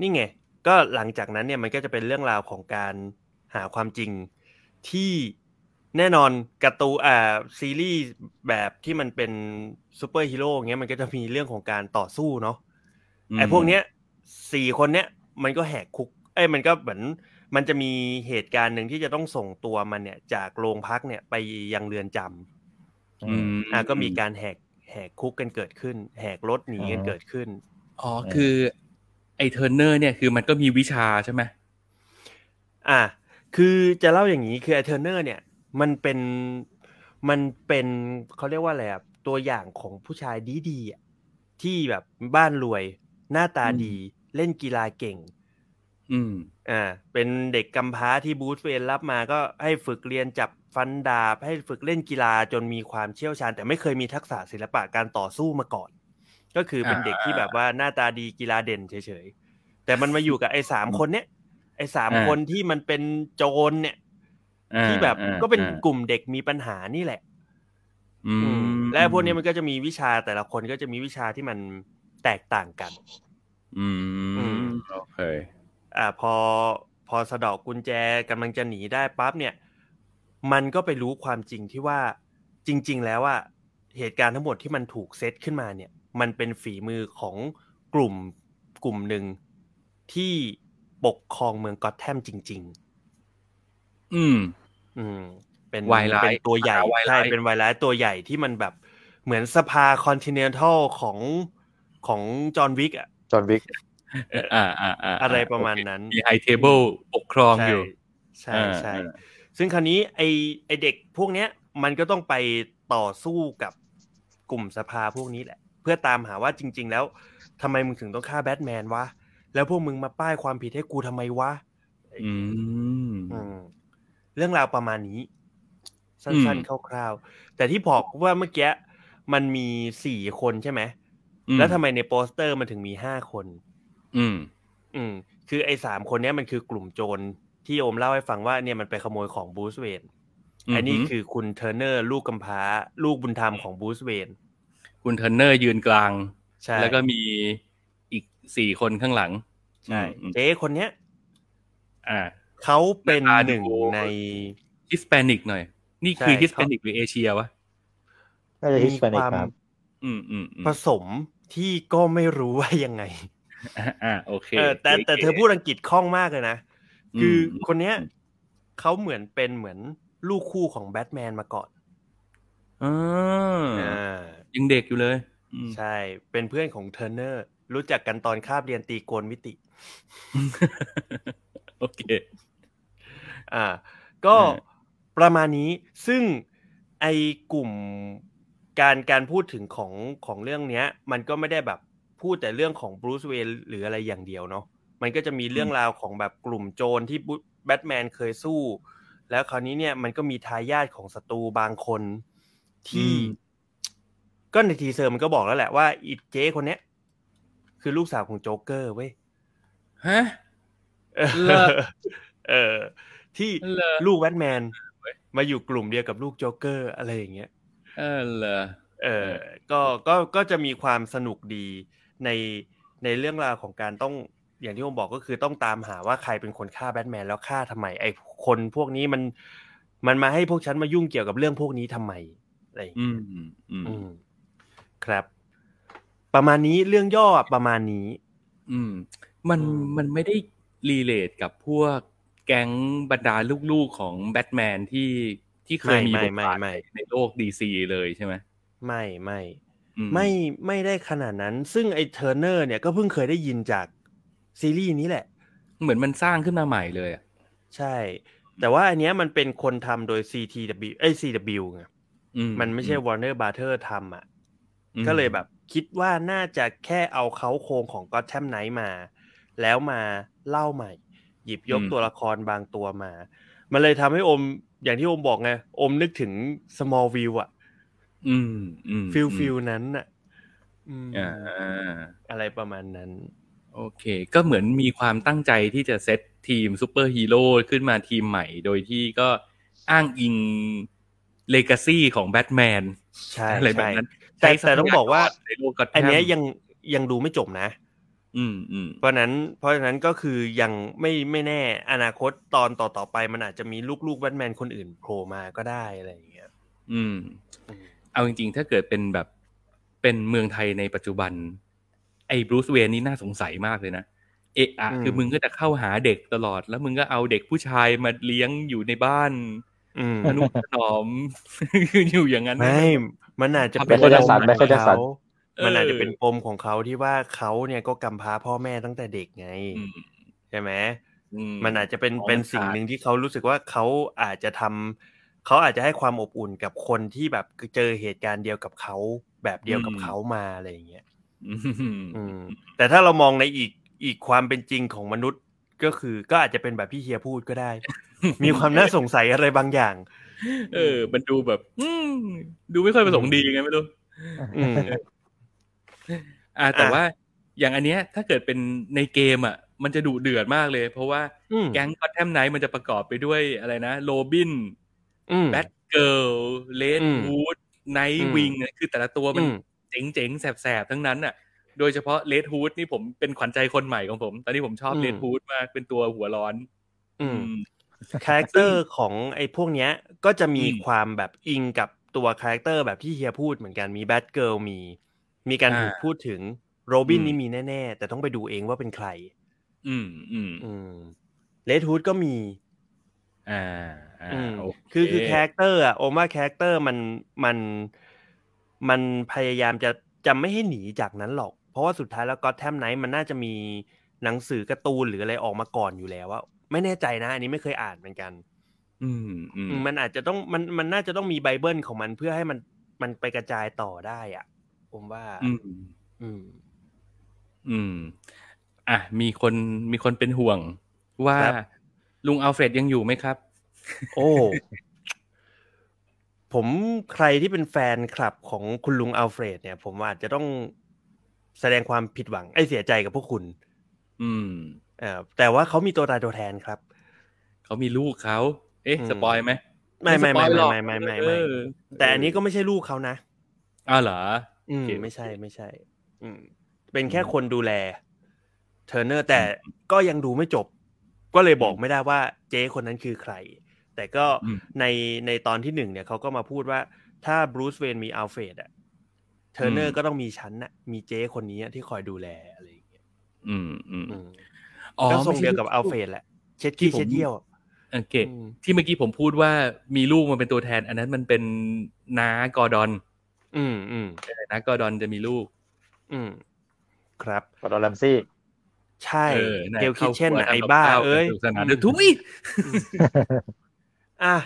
นี่ไง ก็หลังจากนั้นเนี่ยมันก็จะเป็นเรื่องราวของการหาความจริงที่แน่นอนการ์ตูนอ่าซีรีส์แบบที่มันเป็นซูเปอร์ฮีโร่เงี้ยมันก็จะมีเรื่องของการต่อสู้เนาะไอ้พวกเนี้ยสี่คนเนี้ยมันก็แหกคุก เอ้ยมันก็เหมือนมันจะมีเหตุการณ์หนึ่งที่จะต้องส่งตัวมันเนี่ย จากโรงพักเนี่ยไปยังเรือนจำอืมอะก็มีการแหกแหกคุกกันเกิดขึ้น แหกรถหนีกันอืมเกิดขึ้นอ๋อคือ ไอ้เทอร์เนอร์เนี่ยคือมันก็มีวิชาใช่ไหมอะคือจะเล่าอย่างนี้คือไอเทอร์เนอร์เนี่ย มันเป็นมันเป็นเขาเรียกว่าอะไรอะตัวอย่างของผู้ชายดีๆอะที่แบบบ้านรวย หน้าตาดีเล่นกีฬาเก่ง อืม อ่า เป็นเด็กกำพร้าที่บูธเวนรับมาก็ให้ฝึกเรียนจับฟันดาบให้ฝึกเล่นกีฬาจนมีความเชี่ยวชาญ แต่ไม่เคยมีทักษะศิลปะการต่อสู้มาก่อน ก็คือเป็นอ่าเด็กที่แบบว่าหน้าตาดีกีฬาเด่นเฉยๆแต่มันมาอยู่กับไอ้สามคนเนี้ยไอ้สามคนที่มันเป็นโจรเนี่ยอ่าที่แบบอ่าก็เป็นอ่ากลุ่มเด็กมีปัญหานี่แหละ อือืมมและพวกนี้มันก็จะมีวิชาแต่ละคนก็จะมีวิชาที่มันแตกต่างกัน อือืมมโอเคอ่าพอพอสะเดอกกุญแจกำลังจะหนีได้ปั๊บเนี่ย มันก็ไปรู้ความจริงที่ว่าจริง ๆ แล้วว่าเหตุการณ์ทั้งหมดที่มันถูกเซตขึ้นมาเนี่ย มันเป็นฝีมือของกลุ่มกลุ่มหนึ่งที่ปกครองเมืองก็อตแทมจริงอืมๆอืม เป็นวายร้ายเป็นตัวใหญ่มหาวายร้าใช่ยเป็นวายร้ายตัวใหญ่ที่มันแบบเหมือนสภาคอนติเนนทัลของของจอห์นวิกอะจอห์นวิกอ่าอ่าอ่าอะไรประมาณนั้น มีไฮเทเบิลปกครองอยู่ ใช่อ่าใช่อ่าซึ่งคราวนี้ไอไอเด็กพวกเนี้ย มันก็ต้องไปต่อสู้กับกลุ่มสภาพวกนี้แหละเพื่อตามหาว่าจริง ๆ แล้วทำไมมึงถึงต้องฆ่าแบทแมนวะแล้วพวกมึงมาป้ายความผิดให้กูทำไมวะอืมอืมเรื่องราวประมาณนี้ สั้นอืมๆคร่าวๆแต่ที่บอกว่าเมื่อกี้มันมีสี่คนใช่ไหมอืมแล้วทำไมในโปสเตอร์มันถึงมีห้าคน อืม อืม คือไอ้สามคนเนี้ยมันคือกลุ่มโจรที่โอมเล่าให้ฟังว่าเนี่ยมันไปขโมยของบรูซเวย์นอันนี้คือคุณเทอร์เนอร์ ลูกกำพร้า ลูกบุญธรรมของบรูซเวย์น คุณเทอร์เนอร์ยืนกลางใช่แล้วก็มีอีกสี่คนข้างหลังใช่อืมเจ๊คนเนี้ย อ่าเขาเป็นหน้าตาหนึ่งดูใน Hispanic หน่อย นี่คือใช่ Hispanic หรือเอเชียวะน่าจะ Hispanic ความครับอืมอืมอืมผสมที่ก็ไม่รู้ว่ายังไงอ่าอ่าโอเคเออแต่แต่เธอพูดอังกฤษคล่องมากเลยนะอืมคือคนเนี้ยเขาเหมือนเป็นเหมือนลูกคู่ของแบทแมนมาก่อนอ่าอ่า ยังเด็กอยู่เลยอืมใช่ เป็นเพื่อนของเทอร์เนอร์ รู้จักกันตอนคาบเรียนตรีโกณมิติ โอเค อ่า ก็อ่าประมาณนี้ ซึ่งไอกลุ่มการการพูดถึงของของเรื่องเนี้ย มันก็ไม่ได้แบบพูดแต่เรื่องของบรูซเวย์นหรืออะไรอย่างเดียวเนาะ มันก็จะมีเรื่องราวของแบบกลุ่มโจรที่แบทแมนเคยสู้ แล้วคราวนี้เนี่ยมันก็มีทายาทของศัตรูบางคนที่อืม ก็ใน teaser มันก็บอกแล้วแหละว่าอีเจ๊คนเนี้ย คือลูกสาวของโจ๊กเกอร์เว้ยฮะเออเหรอเออที่เหรอลูกแบทแมนมาอยู่กลุ่มเดียวกับลูกโจ๊กเกอร์อะไรอย่างเงี้ยเออเหรอเออก็ก็ก็จะมีความสนุกดีในในเรื่องราวของการต้องอย่างที่ผมบอกก็คือต้องตามหาว่าใครเป็นคนฆ่าแบทแมนแล้วฆ่าทำไม ไอ้คนพวกนี้มันมันมาให้พวกฉันมายุ่งเกี่ยวกับเรื่องพวกนี้ทำไมอะไรอย่างเงี้ยอืมอืมอืม ครับ ประมาณนี้เรื่องย่อประมาณนี้ อืม มันอืมมันไม่ได้ relate กับพวกแก๊งบรรดาลูกๆของแบทแมนที่ที่เคยมีไม่บทไม่บาทไม่ในโลก DC เลยใช่ไหมไม่ไม่อืไม่ไม่ได้ขนาดนั้น ซึ่งไอ้เทอร์เนอร์เนี่ยก็เพิ่งเคยได้ยินจากซีรีส์นี้แหละ เหมือนมันสร้างขึ้นมาใหม่เลยอะใช่ แต่ว่าอันเนี้ยมันเป็นคนทำโดย CTW เอ้ย CW ไงอืมันไม่ใช่ Warner Brother ทำอะอืม ก็เลยแบบคิดว่าน่าจะแค่เอาเค้าโครงของ Gotham Knight มา แล้วมาเล่าใหม่ หยิบยกตัวละครบางตัวมา มันเลยทำให้อมอย่างที่อมบอกไง อมนึกถึง Smallville อะอืมอืม feel อืม feel นั้นอะอืมอ่าอะไรประมาณนั้น โอเค ก็เหมือนมีความตั้งใจที่จะเซตทีมซูเปอร์ฮีโร่ขึ้นมาทีมใหม่ โดยที่ก็อ้างอิง legacy ของแบทแมนใช่อะไรแบบใช่นั้น แต่ใช้แต่ต้องบอกว่าทรัพยกรในโลกก็อันเนี้ยยังยังดูไม่จบนะ อืมอืมเพราะฉะนั้น เพราะฉะนั้นก็คือยังไม่ไม่แน่อนาคตตอนต่อต่อไปมันอาจจะมีลูกๆแบทแมนคนอื่นโผล่มาก็ได้อะไรอย่างเงี้ยอืมอืม เอาจริงๆ ถ้าเกิดเป็นแบบเป็นเมืองไทยในปัจจุบัน ไอ้บรูซเวย์นี่น่าสงสัยมากเลยนะเอะอะคือมึงก็จะเข้าหาเด็กตลอด แล้วมึงก็เอาเด็กผู้ชายมาเลี้ยงอยู่ในบ้านอืมอนุถนอมอยู่อย่างนั้นไม่ มันอาจจะเอาเป็นไม่ค่อยจะสัตว์ปไม่ค่อยจะสัตว์ของเขามันอาจจะเป็นปมของเขาที่ว่าเขาเนี่ยก็กำพร้าพ่อแม่ตั้งแต่เด็กไงอืมใช่ไหมอืมันอาจจะเป็นอ๋อเป็นมันสิ่งขาดหนึ่งที่เขารู้สึกว่าเขาอาจจะทำเขาอาจจะให้ความอบอุ่นกับคนที่แบบเจอเหตุการณ์เดียวกับเขาแบบเดียวกับเขามาอะไรอย่างเงี้ยอืมอืมแต่ถ้าเรามองในอีกอีกความเป็นจริงของมนุษย์ก็คือก็อาจจะเป็นแบบพี่เฮียพูดก็ได้ มีความน่าสงสัยอะไรบางอย่าง เออ มันดูแบบ อืมดูไม่ค่อยประสงค์ดีไงไม่รู้อืมอ่า แต่อะว่าอย่างอันเนี้ย ถ้าเกิดเป็นในเกมอะ มันจะดุเดือดมากเลย เพราะว่าอืมแก๊ง Gotham Knights มันจะประกอบไปด้วยอะไรนะโรบินอืม Batgirl Red อืม Hood Nightwing อืมวิงคือแต่ละตัวมันอืมเจ๋งๆ แสบๆ ทั้งนั้นอะ โดยเฉพาะ Red Hood นี่ผมเป็นขวัญใจคนใหม่ของผม ตอนนี้ผมชอบอืม Red Hood มากเป็นตัวหัวร้อน อืมอืม character ของไอ้พวกเนี้ยก็จะมีอืมความแบบอิงกับตัว character แบบที่เฮียพูดเหมือนกันมี Batgirl มีมีการอ่าถูกพูดถึงโรบินอืมนี่มีแน่ ๆ แต่ต้องไปดูเองว่าเป็นใคร อืมอืมอืม Red Hood ก็มี อ่าอ่าอืมโอเคคือคือ character อะโอมา character มันมันมันพยายามจะจะไม่ให้หนีจากนั้นหรอก เพราะว่าสุดท้ายแล้ว Gotham Knights มันน่าจะมีหนังสือการ์ตูนหรืออะไรออกมาก่อนอยู่แล้วว่า ไม่แน่ใจนะ อันนี้ไม่เคยอ่านเหมือนกันอืมอืมอืมมันอาจจะต้องมันมันน่าจะต้องมีไบเบิลของมันเพื่อให้มันมันไปกระจายต่อได้อะ ผมว่า อืม อืม อืม อะมีคนมีคนเป็นห่วง ว่าครับลุงอัลเฟรดยังอยู่ไหมครับ โอ้ผมใครที่เป็นแฟนคลับของคุณลุงอัลเฟรด เนี่ย ผมอาจจะต้องแสดงความผิดหวังเอ้ยเสียใจกับพวกคุณ อืมเอ่อ แต่ว่าเขามีตัวตายตัวแทนครับ เขามีลูกเขา เอ๊ะอืม spoil ไหม ไม่ไม่ spoil หรอกไม่ไม่ไม่ไม่เอไม่อแต่อันนี้ก็ไม่ใช่ลูกเขานะอ้าวเหรอ อืมโอเคไม่ใช่ไม่ใช่ อืม เป็นแค่คนดูแล เทอร์เนอร์แต่ก็ยังดูไม่จบ ก็เลยบอกไม่ได้ว่าเจ๊คนนั้นคือใคร แต่ก็อืมในในตอนที่หนึ่งเนี่ยเขาก็มาพูดว่า ถ้าบรูซเวนมีอัลเฟรดอะเทอร์เนออืร์มก็ต้องมีฉันน่ะ มีเจ๊คนนี้อะที่คอยดูแลอะไรอย่างเงี้ย อืมอืมอืมอ๋อ ก็ทรงไม่ใช่เดียวกับอัลเฟรดแหละ เช็ดขี้ที่ผมเช็ดเยี่ยวโอเคอืมที่เมื่อกี้ผมพูดว่ามีลูกมาเป็นตัวแทน อันนั้นมันเป็นน้ากอร์ดอน อืมอืมเออน้ากอร์ดอนจะมีลูก อืม ครับกอร์ดอนแรมซี่ ใช่เออน่ะเกลคิข้าทเช่นครัวน่ะไอ้ทำกับบ้าข้วเอ้ยสนุกสนานอืมเดี๋ยวทุยอะ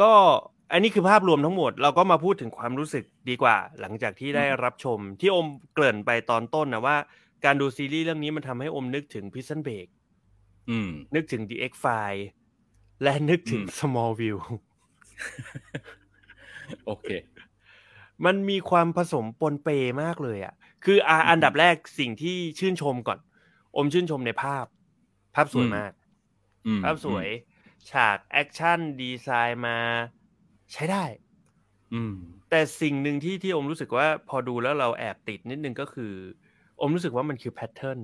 ก็อันนี้คือภาพรวมทั้งหมดเราก็มาพูดถึงความรู้สึกดีกว่า หลังจากที่ได้รับชมที่อมเกริ่นไปตอนต้นนะว่า การดูซีรีส์เรื่องนี้มันทำให้อมนึกถึง Prison Break อืมนึกถึง The X File และนึกถึงอืม Smallville โอเค มันมีความผสมปนเปมากเลยอะ คืออะอันดับแรกสิ่งที่ชื่นชมก่อน อมชื่นชมในภาพ ภาพสวยอืมมากอืมภาพสวย ฉากแอคชั่นดีไซน์มาใช้ได้ อืม แต่สิ่งหนึ่งที่ที่อมรู้สึกว่าพอดูแล้วเราแอบติดนิดนึงก็คือ อมรู้สึกว่ามันคือ pattern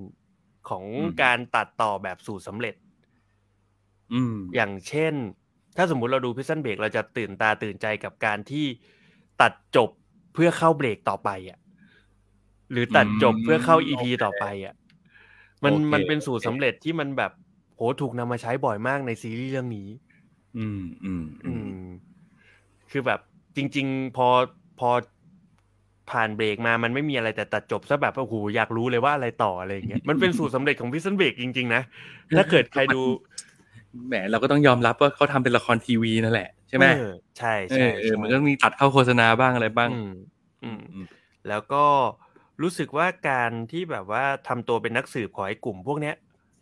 ของอืมการตัดต่อแบบสูตรสำเร็จอืมอย่างเช่น ถ้าสมมุติเราดู Prison Break เราจะตื่นตาตื่นใจกับการที่ตัดจบเพื่อเข้าเบรกต่อไปอะ หรือตัดจบเพื่อเข้าอีพีต่อไปอะ มันโอเคมันเป็นสูตรโอเคสำเร็จที่มันแบบโหถูกนำมาใช้บ่อยมากในซีรีส์เรื่องนี้ อืมอืมอือืมมคือแบบจริง ๆ พอพอ ผ่านเบรกมามันไม่มีอะไรแต่ตัดจบซะแบบโอ้โหอยากรู้เลยว่าอะไรต่ออะไรอย่างเงี้ยมันเป็นสูตรสำเร็จของพิซซันเบรกจริงๆนะถ้าเกิดใครดูแหมเราก็ต้องยอมรับว่าเขาทำเป็นละครทีวีนั่นแหละใช่ไหมเออใช่เอใช่อเออใช่มันก็มีตัดเข้าโฆษณาบ้างอะไรบ้างอืมอืมอืมแล้วก็รู้สึกว่าการที่แบบว่าทำตัวเป็นนักสืบของไอ้กลุ่มพวกเนี้ย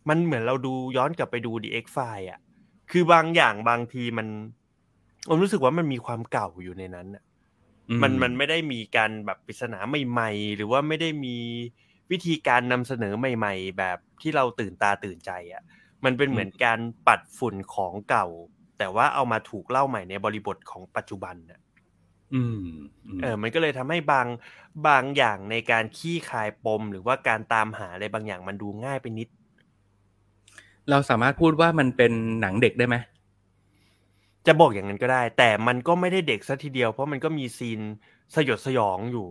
มันเหมือนเราดูย้อนกลับไปดู The X File อะ คือบางอย่างบางทีมันผมรู้สึกว่ามันมีความเก่าอยู่ในนั้นอะอื มันมันไม่ได้มีการแบบปริศนาใหม่ๆ หรือว่าไม่ได้มีวิธีการนำเสนอใหม่ ๆ แบบที่เราตื่นตาตื่นใจอะ มันเป็นเหมือนการปัดฝุ่นของเก่า แต่ว่าเอามาถูกเล่าใหม่ในบริบทของปัจจุบันน่ะอืมมเออ มันก็เลยทำให้บางบางอย่างในการขี้คายปม หรือว่าการตามหาอะไรบางอย่างมันดูง่ายไปนิด เราสามารถพูดว่ามันเป็นหนังเด็กได้ไหม จะบอกอย่างนั้นก็ได้ แต่มันก็ไม่ได้เด็กซะทีเดียวเพราะมันก็มีซีนสยดสยองอยู่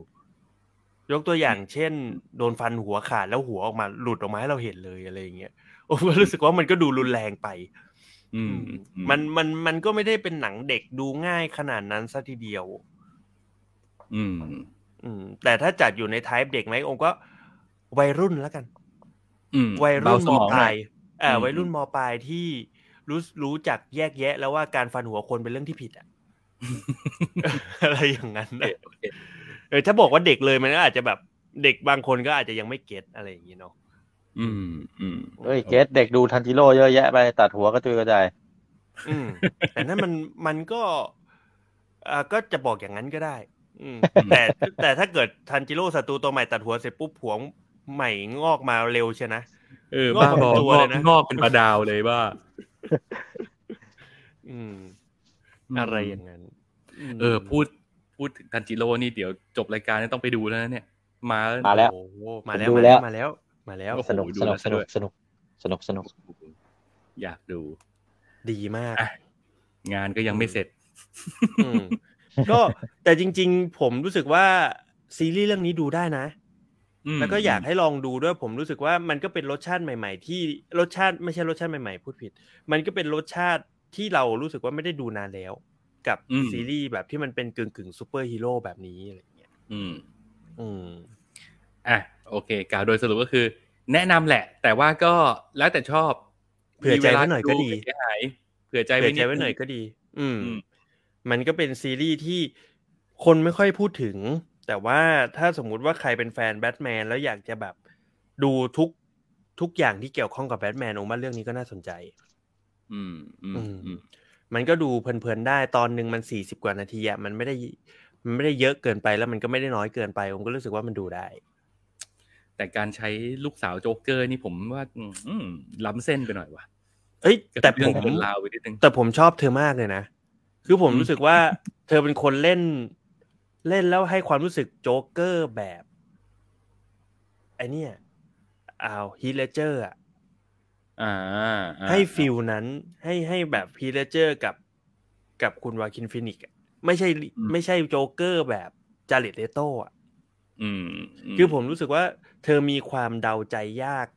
ยกตัวอย่างเช่น โดนฟันหัวขาดแล้วหัวออกมาหลุดออกมาให้เราเห็นเลยอะไรอย่างเงี้ยผมก็รู้สึกว่ามันก็ดูรุนแรงไป อืม มันมันมันก็ไม่ได้เป็นหนังเด็กดูง่ายขนาดนั้นซะทีเดียว อืม อืม แต่ถ้าจัดอยู่ในไทป์เด็กไหมองค์ก็วัยรุ่นแล้วกันอืมวัยรุ่นเบามสมองปหน่ลาอยยเอ่าอืมวัยรุ่นมปลายที่ รู้รู้จักแยกแยะ แล้วว่าการฟันหัวคนเป็นเรื่องที่ผิดอะอะไรอย่างนั้นโอเคนะโอเคเออถ้าบอกว่าเด็กเลยมันก็อาจจะแบบเด็กบางคนก็อาจจะยังไม่เก็ตอะไรอย่างนี้เนาะอืมอืมเฮ้ยเกตเด็กดูทันจิโร่เยอะแยะไปตัดหัวก็จุยกระจายอืมแต่นั่นมันมันก็อ่าก็จะบอกอย่างนั้นก็ได้ อืมแต่แต่ถ้าเกิดทันจิโร่ศัตรูตัวใหม่ตัดหัวเสร็จปุ๊บผัวใหม่งอกมาเร็วใช่นะเออบ้าบองตัวงอเลกยนะงอกเป็นปลาดาวเลยว่า อืม อะไรอย่างนั้นมเออ พูดพูดถึงทันจิโร่นี่เดี๋ยวจบรายการนี่ต้องไปดูแล้วนะเนี่ย มามาแล้วโอ้โหมาแล้วผมดูมาแล้แล้ววมาแล้วมาแล้วโอ้โหสนุกดูสนุกแล้วสนุกด้วยสนุกสนุกสนุก อยากดู ดีมากอะงานก็ยังไม่เสร็จอืมก็แต่จริง ๆ ผมรู้สึกว่าซีรีส์เรื่องนี้ดูได้นะอืม แล้วก็อยากให้ลองดูด้วยผมรู้สึกว่ามันก็เป็นรสชาติใหม่ ๆ ที่รสชาติไม่ใช่รสชาติใหม่ๆพูดผิด มันก็เป็นรสชาติที่เรารู้สึกว่าไม่ได้ดูนานแล้ว กับอืมซีรีส์แบบที่มันเป็นกึ่งกึ่งซูเปอร์ฮีโร่แบบนี้อะไรอย่างเงี้ยอืม อืมอะโอเคกล่าวโดยสรุปก็คือ แนะนำแหละ แต่ว่าก็แล้วแต่ชอบเผื่อใจไว้หน่อยก็ดีมีเวลาไม่เสียหายเผื่อใจเผื่ไว้อใจไว้ดงหน่อยก็ดีอืมอืม มันก็เป็นซีรีส์ที่คนไม่ค่อยพูดถึง แต่ว่าถ้าสมมุติว่าใครเป็นแฟนแบทแมนแล้วอยากจะแบบดูทุกทุกอย่างที่เกี่ยวข้องกับแบทแมนองว่าเรื่องนี้ก็น่าสนใจอืมอืมอืม อืม มันก็ดูเพลินๆได้ตอนหนึ่งมันสี่สิบกว่านาทีอะมันไม่ได้มันไม่ได้เยอะเกินไปแล้วมันก็ไม่ได้น้อยเกินไป ผมก็รู้สึกว่ามันดูได้ แต่การใช้ลูกสาวโจ๊กเกอร์นี่ผมว่า อืมล้ำเส้นไปหน่อยว่ะเอ้ยกับแต่เรื่ผองมเกินราวไปนิดนึงแต่ผมชอบเธอมากเลยนะ คือผมอืมรู้สึกว่า เธอเป็นคนเล่น เล่นแล้วให้ความรู้สึกโจ๊กเกอร์แบบไอเนี่ยอ้าว Heath Ledger อะอ่าอ่าให้ feel นั้นให้ให้แบบ Heath Ledger กับกับคุณ Joaquin Phoenix อะไม่ใช่ไม่ใช่โจ๊กเกอร์แบบ Jared Leto อะอืมคือผมรู้สึกว่า เธอมีความเดาใจยาก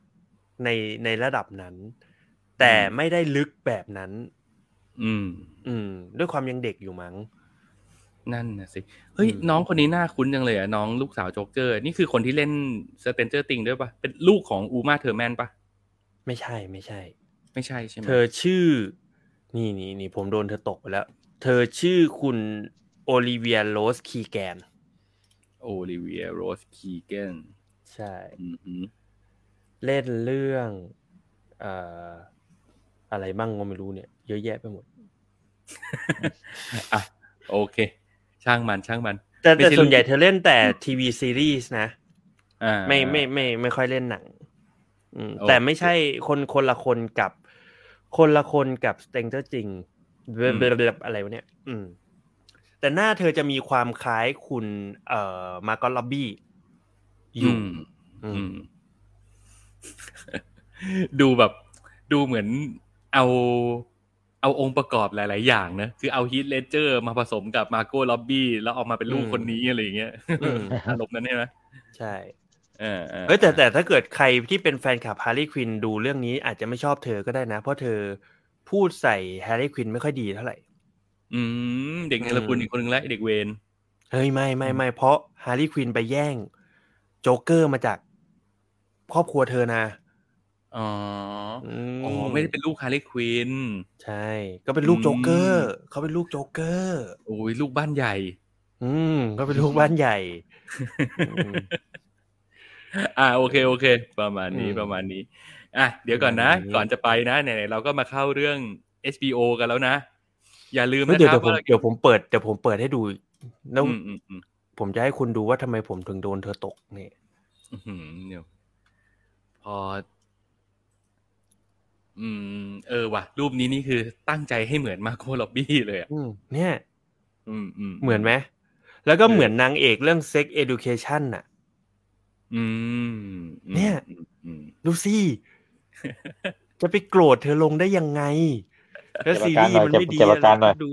ในในระดับนั้น แต่ไม่ได้ลึกแบบนั้น อืม อืม ด้วยความยังเด็กอยู่มั้ง นั่นนะสิเฮ้ยอืมน้องคนนี้น่าคุ้นจังเลยอะน้องลูกสาวโจ๊กเกอร์ นี่คือคนที่เล่น Stranger Things ด้วยปะเป็นลูกของ Uma Thurman ปะไม่ใช่ไม่ใช่ ไม่ใช่ใช่ไหมเธอชื่อ นี่นี่นี่ผมโดนเธอตกไปแล้ว เธอชื่อคุณ Olivia Rose Keegan Olivia Rose Keegan ใช่อืมฮึเล่นเรื่องเอ่ออะไรบ้างก็ไม่รู้เนี่ย เยอะแยะไปหมดอะโอเค ช่างมันช่างมัน แต่ไม่แต่ใช่ส่วนใหญ่ลูกเธอเล่นแต่ทีวีซีรีส์นะอ่าไม่ไม่ไม่ไม่ค่อยเล่นหนังอืมโอเคแต่ไม่ใช่คนคนละคนกับคนละคนกับ Stranger Things เบบเบบอะไรวะเนี่ย อืม แต่หน้าเธอจะมีความคล้ายคุณ เอ่อ Margot Robbieอยู่อืมอือืมมดูแบบ ดูเหมือนเอา เอาองค์ประกอบหลาย ๆ อย่างนะ คือเอา Heath Ledger มาผสมกับ Margot Robbie แล้วออกมาเป็นลูกคนนี้อะไรอย่างเงี้ยอืมอารมณ์นั้นใช่ไหมใช่เออเออเอ้ยแต่แต่ถ้าเกิดใครที่เป็นแฟนคลับฮาร์ y ี w ควินดูเรื่องนี้อาจจะไม่ชอบเธอก็ได้นะ เพราะเธอพูดใส่ Harley Quinn ไม่ค่อยดีเท่าไหร่ อืม เด็กเนรคุณอีกคนนึงแล้วไอ้เด็กเวรเฮ้ยไม่ไม่ไม่เพราะฮาร์ y ี w ควินไปแย่ง โจ๊กเกอร์มาจากครอบครัวเธอนะ อ๋ออืมอ๋อไม่ได้เป็นลูก Harley Quinn ใช่ ก็เป็นลูกโจ๊กเกอร์อืมเขาเป็นลูกโจ๊กเกอร์โอ้ยลูกบ้านใหญ่ อืมก็เป็นลูกบ้านใหญ่อืมอ่าโอเคโอเค ประมาณนี้อืมประมาณนี้ อะเดี๋ยวก่อนนะประมาณนี้ก่อนจะไปนะไหนๆเราก็มาเข้าเรื่อง HBO กันแล้วนะ อย่าลืมเฮ้ยนะเดี๋ยวครัเดี๋บยวผมว่าเดี๋ยวผมเปิดเดี๋ยวผมเปิดให้ดูแล้วอืมอืมอืมผมจะให้คุณดูว่าทำไมผมถึงโดนเธอตกเนี่ยอื้อหือเดี๋ยวพอ อืม เออว่ะ รูปนี้นี่คือตั้งใจให้เหมือนมาโคล็อบบี้เลยอะอืมเนี่ย อืมอืมเหมือนไหมแล้วก็เออเหมือนนางเอกเรื่อง Sex Education น่ะอืมอืม เนี่ยอืมอืมดูสิจะไปโกรธเธอลงได้ยังไงแล้วเก็บซีอาการรีหน่ส์อยมันไม่ดีเก็บอาการหน่อยเราก็ดู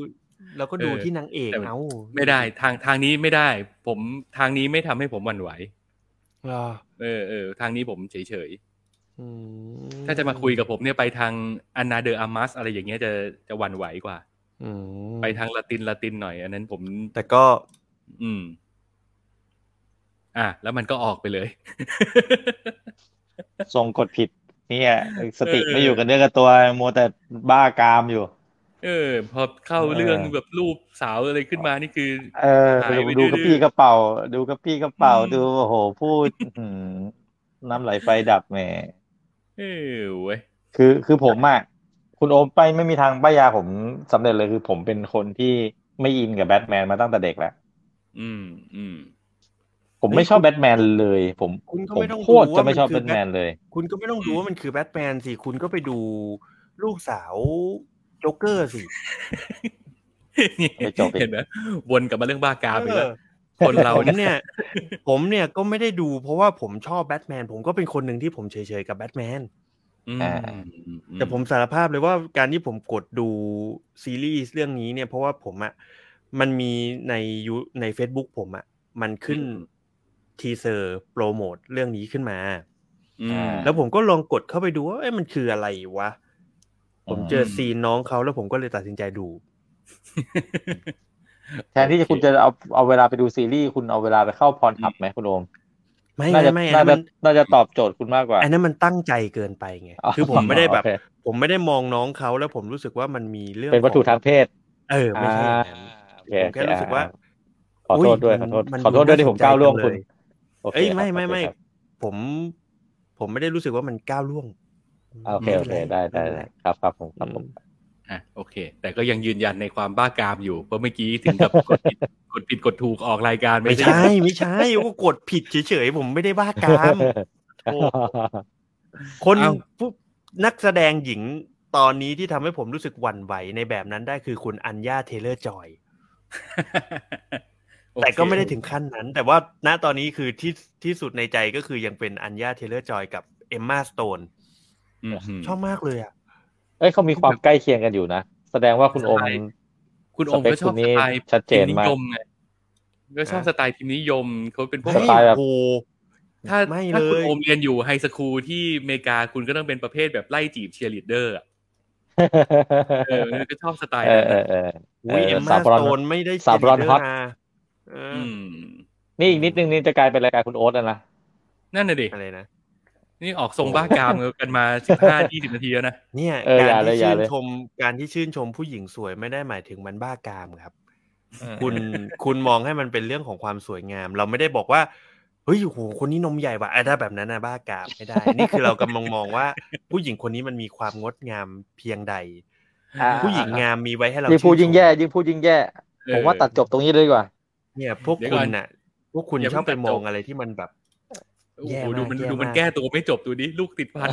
เราก็ดูที่นางเอกแต่เอาไม่ได้ ทางทางนี้ไม่ได้ ผมทางนี้ไม่ทำให้ผมหวั่นไหวเหรอเออเออทางนี้ผมเฉยเฉยอืมๆ ถ้าจะมาคุยกับผมเนี่ยไปทางอันนาเดออามัสอะไรอย่างเงี้ยจะจะหวั่นไหวกว่าอืมไปทางละตินละตินหน่อย อันนั้นผม แต่ก็ อืม อะ แล้วมันก็ออกไปเลยทรงกดผิด เนี่ยสติเออไม่อยู่กันเนื้อกับตัวมัวแต่บ้ากามอยู่ เออ พอเข้าเออเรื่องแบบรูปสาวอะไรขึ้นมานี่คือ เออหายไปดูดื้อๆกระปี้กระเป๋า ดูกระปี้กระเป๋าอืมดูโอ้โหพูดอื้อหือน้ำไหลไฟดับแหม เออเว้ยคือคือผมอะคุณโอมไปไม่มีทางป้ายยาผมสำเร็จเลยคือผมเป็นคนที่ไม่อินกับแบทแมนมาตั้งแต่เด็กแล้วอืมอืมผมไม่ชอบแบทแมนเลย ผมคุณก็ผมไม่ต้องโคดูตรจะว่าไม่ชอบคืแบทแมนเลย คุณก็ไม่ต้องดูว่ามันคือแบทแมนสิคุณก็ไปดูลูกสาวโจ๊กเกอร์สิไม่จบอีกเห็นไหมวนกลับมาเรื่องบ้ากามอีกแล้วออ คนเราผมเนี่ยเนี่ย ผมเนี่ยก็ไม่ได้ดู เพราะว่าผมชอบแบทแมนผมก็เป็นคนหนึ่งที่ผมเฉยๆกับแบทแมนอืมอ่าแต่ผมสารภาพเลยว่าการที่ผมกดดูซีรีส์เรื่องนี้เนี่ย เพราะว่าผมอะมันมีในยูใน Facebook ผมอะมันขึ้น teaser โปรโมทเรื่องนี้ขึ้นมาอืมแล้วผมก็ลองกดเข้าไปดูว่าเอ้ยมันคืออะไรวะ ผมเจอซีนน้องเขาแล้วผมก็เลยตัดสินใจดู แทนที่จะคุณจะเอาเอาเวลาไปดูซีรีส์คุณเอาเวลาไปเข้า Pornhub ไหมคุณโอมไม่น่าไม่จะไม่อันน่านั้นจะมันน่าจะตอบโจทย์คุณมากกว่าอันนั้นมันตั้งใจเกินไปไงคือผมไม่ได้แบบโอเคผมไม่ได้มองน้องเขาแล้วผมรู้สึกว่ามันมีเรื่องเป็นวัตถุของทางเพศ เออไม่ใช่อย่างนั้นโอเคผมแค่รู้สึกว่าขอโทษด้วยอุ๊ขอโทษมันขอโทษด้วยที่ผมก้าวล่วงน่คุณสนใจจัเลยโอเคเอ้ยครับไม่ไม่ไม่โอเคครับผมผมไม่ได้รู้สึกว่ามันก้าวล่วงโอเคโอเคได้ได้ได้ครับครับผมครับผม อะโอเค แต่ก็ยังยืนยันในความบ้ากามอยู่เพราะเมื่อกี้ถึงกับกดผิดกดผิดกดถูกออกรายการไม่ไม่ใช่ ไม่ใช่ก็กดผิดเฉยๆผมไม่ได้บ้ากามโอ้คนเอ้าผู้นักแสดงหญิงตอนนี้ที่ทำให้ผมรู้สึกหวั่นไหวในแบบนั้นได้คือคุณ Anya Taylor-Joy โอเคแต่ก็ไม่ได้ถึงขั้นนั้น แต่ว่าณตอนนี้คือที่ที่สุดในใจก็คือยังเป็น Anya Taylor-Joy กับ Emma Stoneอืมชอบมากเลยอะ เอ้ยเขามีความใกล้เคียงกันอยู่นะ แสดงว่าคุณโอมใช่คุณโอมสเปคก็ชอบคุณนี่สไตล์ชัดเจนมากพิมพ์นิยมไงก็ชอบสไตล์พิมพ์นิยมเขาเป็นพวกสไตล์แบบโอ้โหถ้าไม่ถ้าคุณเลยโอมเรียนอยู่ไฮสคูลที่อเมริกาคุณก็ต้องเป็นประเภทแบบไล่จีบเชียร์ลีดเดอร์อะเออก็ชอบสไตล์เอนั้อนเอนะอเอออุ้ยเอเออมสามาบรอนสโตนไม่ได้สาบรอนเจฮอตนะเอออือมนี่อีกนิดนึงนี่จะกลายเป็นรายการคุณโอ๊ตแล้วนะ นั่นน่ะดิอะไรนะ นี่ออกทรงบ้ากามกันมาสิบห้ายี่สิบนาทีแล้วนะเนี่ยเออการอย่าเลยที่อย่าชื่นเลยชมการที่ชื่นชมผู้หญิงสวยไม่ได้หมายถึงมันบ้ากามครับ คุณคุณมองให้มันเป็นเรื่องของความสวยงาม เราไม่ได้บอกว่าเฮ้ยโหคนนี้นมใหญ่ว่ะอะถ้าแบบนั้นนะบ้ากามไม่ได้ นี่คือเรากำลังมองว่า ผู้หญิงคนนี้มันมีความงดงามเพียงใดอ่าผู้หญิงงามมีไว้ให้เรายิ่งพูดชื่นชมยิ่งแย่ยิ่งพูดยิ่งแย่เออผมว่าตัดจบตรงนี้เลยดีกว่า เนี่ย พวกเดี๋ยวคุก่ณอนน่ะ พวกคุณอย่าชอบเพิ่ไปงตัดมองจบอะไรที่มันแบบ โอ้แย่โหมากดูมันแย่ดูมันมากแก้ตัวไม่จบดูดิลูกติดพัน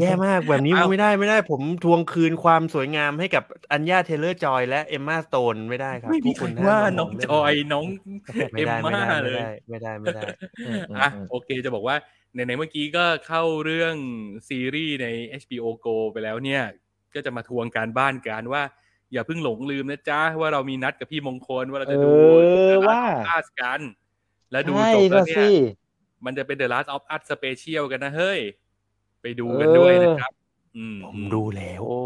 แย่มากแบบนี้เอ้าไม่ได้ไม่ได้ผมทวงคืนความสวยงามให้กับอัญญาเทเลอร์จอยและเอมมาสโตนไม่ได้ครับไม่มีพวกใครคุณห้มว่ามาน้องเรื่จอยน้องไม่เอ็มได้ไม่ม่าได้เลไม่ยได้ไม่ได้ไม่ได้อืมอืมอะอืมโอเคจะบอกว่าในในๆเมื่อกี้ก็เข้าเรื่องซีรีส์ใน HBO Go ไปแล้วเนี่ย ก็จะมาทวงการบ้านกันว่า อย่าเพิ่งหลงลืมนะจ๊ะ ว่าเรามีนัดกับพี่มงคลว่าเราจะดูเออ The ว่า Last of Us กัน แล้วดูใช่จบแล้วละเนี่สิย มันจะเป็น The Last of Us Special กันนะเฮ้ย ไปดูกันด้วยนะครับอืมผมดูแล้วโอ้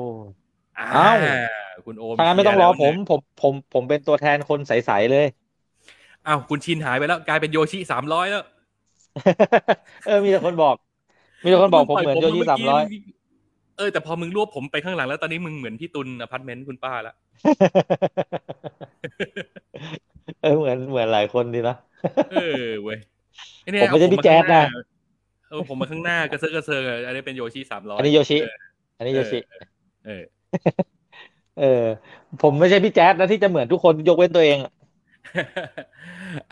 อ่าอ้าวคุณโอมถ้างั้นไม่ต้องรอเคผลียมแล้วนะผม ผม ผมเป็นตัวแทนคนใสๆเลยอ้าวคุณชินหายไปแล้ว กลายเป็นโยชิสามร้อยแล้ว เออ มีแต่คนบอก มีแต่คนบอกผมเหมือนโยชิสามร้อยเออแต่พอมึงรวบผมไปข้างหลังแล้วตอนนี้มึงเหมือนพี่ตุลอพาร์ตเมนต์คุณป้าละเออเหมือนเหมือนหลายคนดีนะเออเว้ยไอ้เนี่ย ผมไม่ใช่เอาพี่แจ๊ดนะเออผมมาข้างหน้ากระเซาะกระเซิงอะอันนี้เป็นโยชิสามร้อยอันนี้โยชิ อันนี้โยชิ เออ เออ ผมไม่ใช่พี่แจ๊ดนะที่จะเหมือนทุกคนยกเว้นตัวเองอะ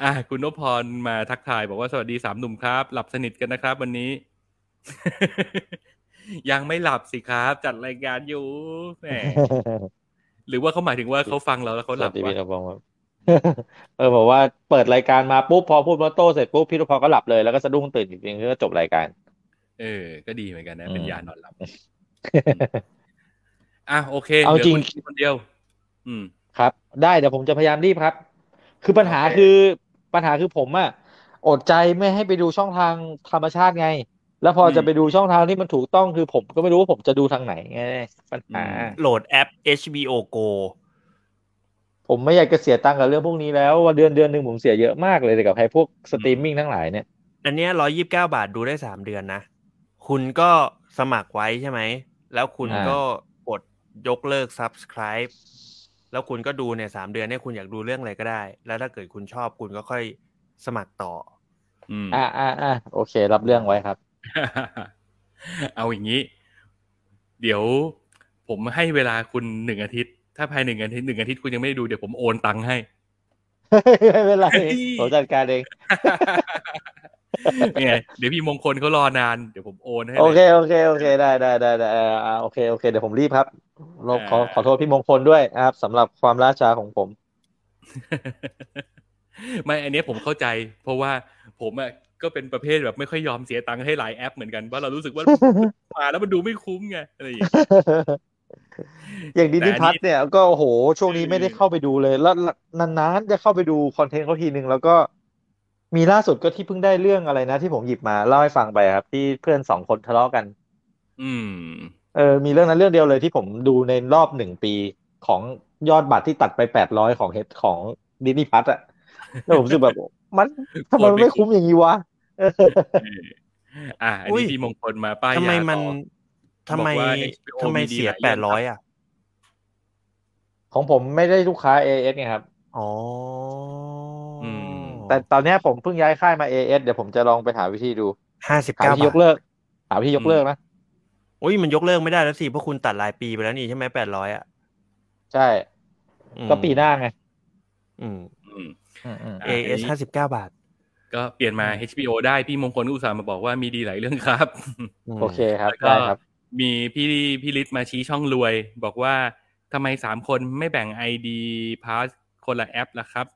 อะคุณนพพรมาทักทาย บอกว่าสวัสดีสามหนุ่มครับ หลับสนิทกันนะครับ วันนี้ ยังไม่หลับสิครับ จัดรายการอยู่แหมหรือว่าเขาหมายถึงว่าเขาฟังเราแล้วเขาหสลัวับสดีวะพี่นพพร เออบอกว่าเปิดรายการมาปุ๊บพอพูดมอตโต้เสร็จปุ๊บพี่นพพรก็หลับเลยแล้วก็สะดุ้งตื่นอีกทีก็จบรายการ เออ ก็ดีเหมือนกันนะอืมเป็นยานอนหลับ อะโอเคเอาหลืจริงคุณคนเดียว อืมครับ ได้เดี๋ยวผมจะพยายามรีบครับ คือปัญหาคือปัญหาคือผมอะอดใจไม่ให้ไปดูช่องทางธรรมชาติไง แล้วพออมจะไปดูช่องทางที่มันถูกต้องคือผมก็ไม่รู้ว่าผมจะดูทางไหนไงปัญหาอืมโหลดแอป HBO Go ผมไม่อยากจะเสียตังค์กับเรื่องพวกนี้แล้วว่าเดือนเดือนหนึ่งผมเสียเยอะมากเลยกับไอ้พวกสตรีมมิ่งทั้งหลายเนี่ยอันเนี้ยร้อยยี่สิบเก้าบาทดูได้สามเดือนนะ คุณก็สมัครไว้ใช่ไหม แล้วคุณอ่าก็กดยกเลิก subscribe แล้วคุณก็ดูเนี่ยสามเดือนเนี่ยคุณอยากดูเรื่องอะไรก็ได้ แล้วถ้าเกิดคุณชอบคุณก็ค่อยสมัครต่อ อืมอ่าอ่าอ่าโอเค รับเรื่องไว้ครับ เอาอย่างนี้ เดี๋ยวผมให้เวลาคุณหนึ่งอาทิตย์ ถ้าภายหนึ่งอาทิตย์หนึ่งอาทิตย์คุณยังไม่ได้ดูเดี๋ยวผมโอนตังค์ให้ไม่เป็นไรเฮ้ยผมจัดการเองเนี่ยเดี๋ยวพี่มงคลเขารอนานเดี๋ยวผมโอนให้โอเลยเคโอเคโอเคได้ได้ได้ได้อ่าอ่าโอเคโอเคเดี๋ยวผมรีบครับเราขออ่าขอโทษพี่มงคลด้วยนะครับสำหรับความล่าช้าของผม ไม่อันเนี้ยผมเข้าใจ เพราะว่าผมอะก็เป็นประเภทแบบไม่ค่อยยอมเสียตังค์ให้หลายแอปเหมือนกันเพราะเรารู้สึกว่ามาแล้วมันดูไม่คุ้มไงอะไรอย่างเงี้ย อย่างดิแต่นิอันนี้พัทเนี่ยก็โอ้โหช่วงนี้เออไม่ได้เข้าไปดูเลย แล้วนานๆจะเข้าไปดูคอนเทนต์เขาทีนึงแล้วก็มีล่าสุดก็ที่เพิ่งได้เรื่องอะไรนะ ที่ผมหยิบมาเล่าให้ฟังไปครับ ที่เพื่อนสองคนทะเลาะกัน อืม เออ มีเรื่องนั้นเรื่องเดียวเลยที่ผมดูในรอบหนึ่งปีของยอดบัตรที่ตัดไปแปดร้อยของเฮดของดินิพัทอะแล้วผมรู้สึกแบบมันทำไมมันไม่คุ้มอย่างนี้วะเออเอออะอันอุ้นี้ยพี่มงคลมาป้ายทำไมยามันต่อ ทำไมบอกว่า HBO ทำไมมีดีเสียหลายแปเรื่ดองร้อยครับอะ ของผมไม่ได้ลูกค้า AS ไงครับ อ๋ออมแต่ตอนเนี้ยผมเพิ่งย้ายค่ายมา AS เดี๋ยวผมจะลองไปหาวิธีดูห้าสิบหาเก้าวิธียบาทกเลิก หาวิธียกเลิกนะโอ้ยมันยกเลิกไม่ได้แล้วสิเพราะคุณตัดรายปีไปแล้วนี่ใช่ไหมแปดร้อยอะ ใช่อืมก็ปีหน้าไง อืมอืมอืมอืมอะ AS อันนี้ห้าสิบเก้าบาทก็เปลี่ยนมา HBO ได้พี่มงคลอุตส่าห์มาบอกว่ามีดีหลายเรื่องครับมโอเคครับแล้วก็ได้ครับ มีพี่พี่ฤทธิ์มาชี้ช่องรวย บอกว่าทำไมสามคนไม่แบ่ง ID Pass คนละแอปล่ะครับ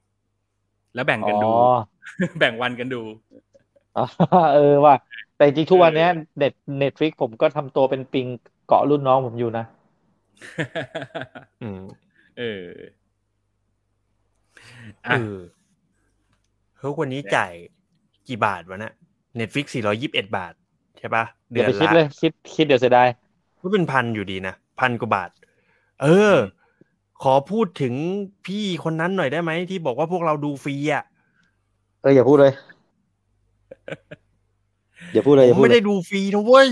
แล้วแบ่งกันดูอ๋อแบ่งวันกันดูอ๋อเออว่าแต่จริงๆทุกวันเนี้ยเน็ต Netflix ผมก็ทำตัวเป็นปลิงเกาะรุ่นน้องผมอยู่นะอืมเออเออะอเฮ้ยวันนี้จ่ายกี่บาทวะนะ Netflix สี่ร้อยยิบเอ็ดบาท ใช่ปะเดืเดี๋ยวอนไปคิดละเลยคิดคิดเดี๋ยวเสียดายก็เป็นพันอยู่ดีนะพันกว่าบาท เออ ขอพูดถึงพี่คนนั้นหน่อยได้ไหมที่บอกว่าพวกเราดูฟรีอะเอออย่าพูดเลยอย่าพูดเลยอผย่ามพูดไม่เลได้ยดูฟรีนะเว้ย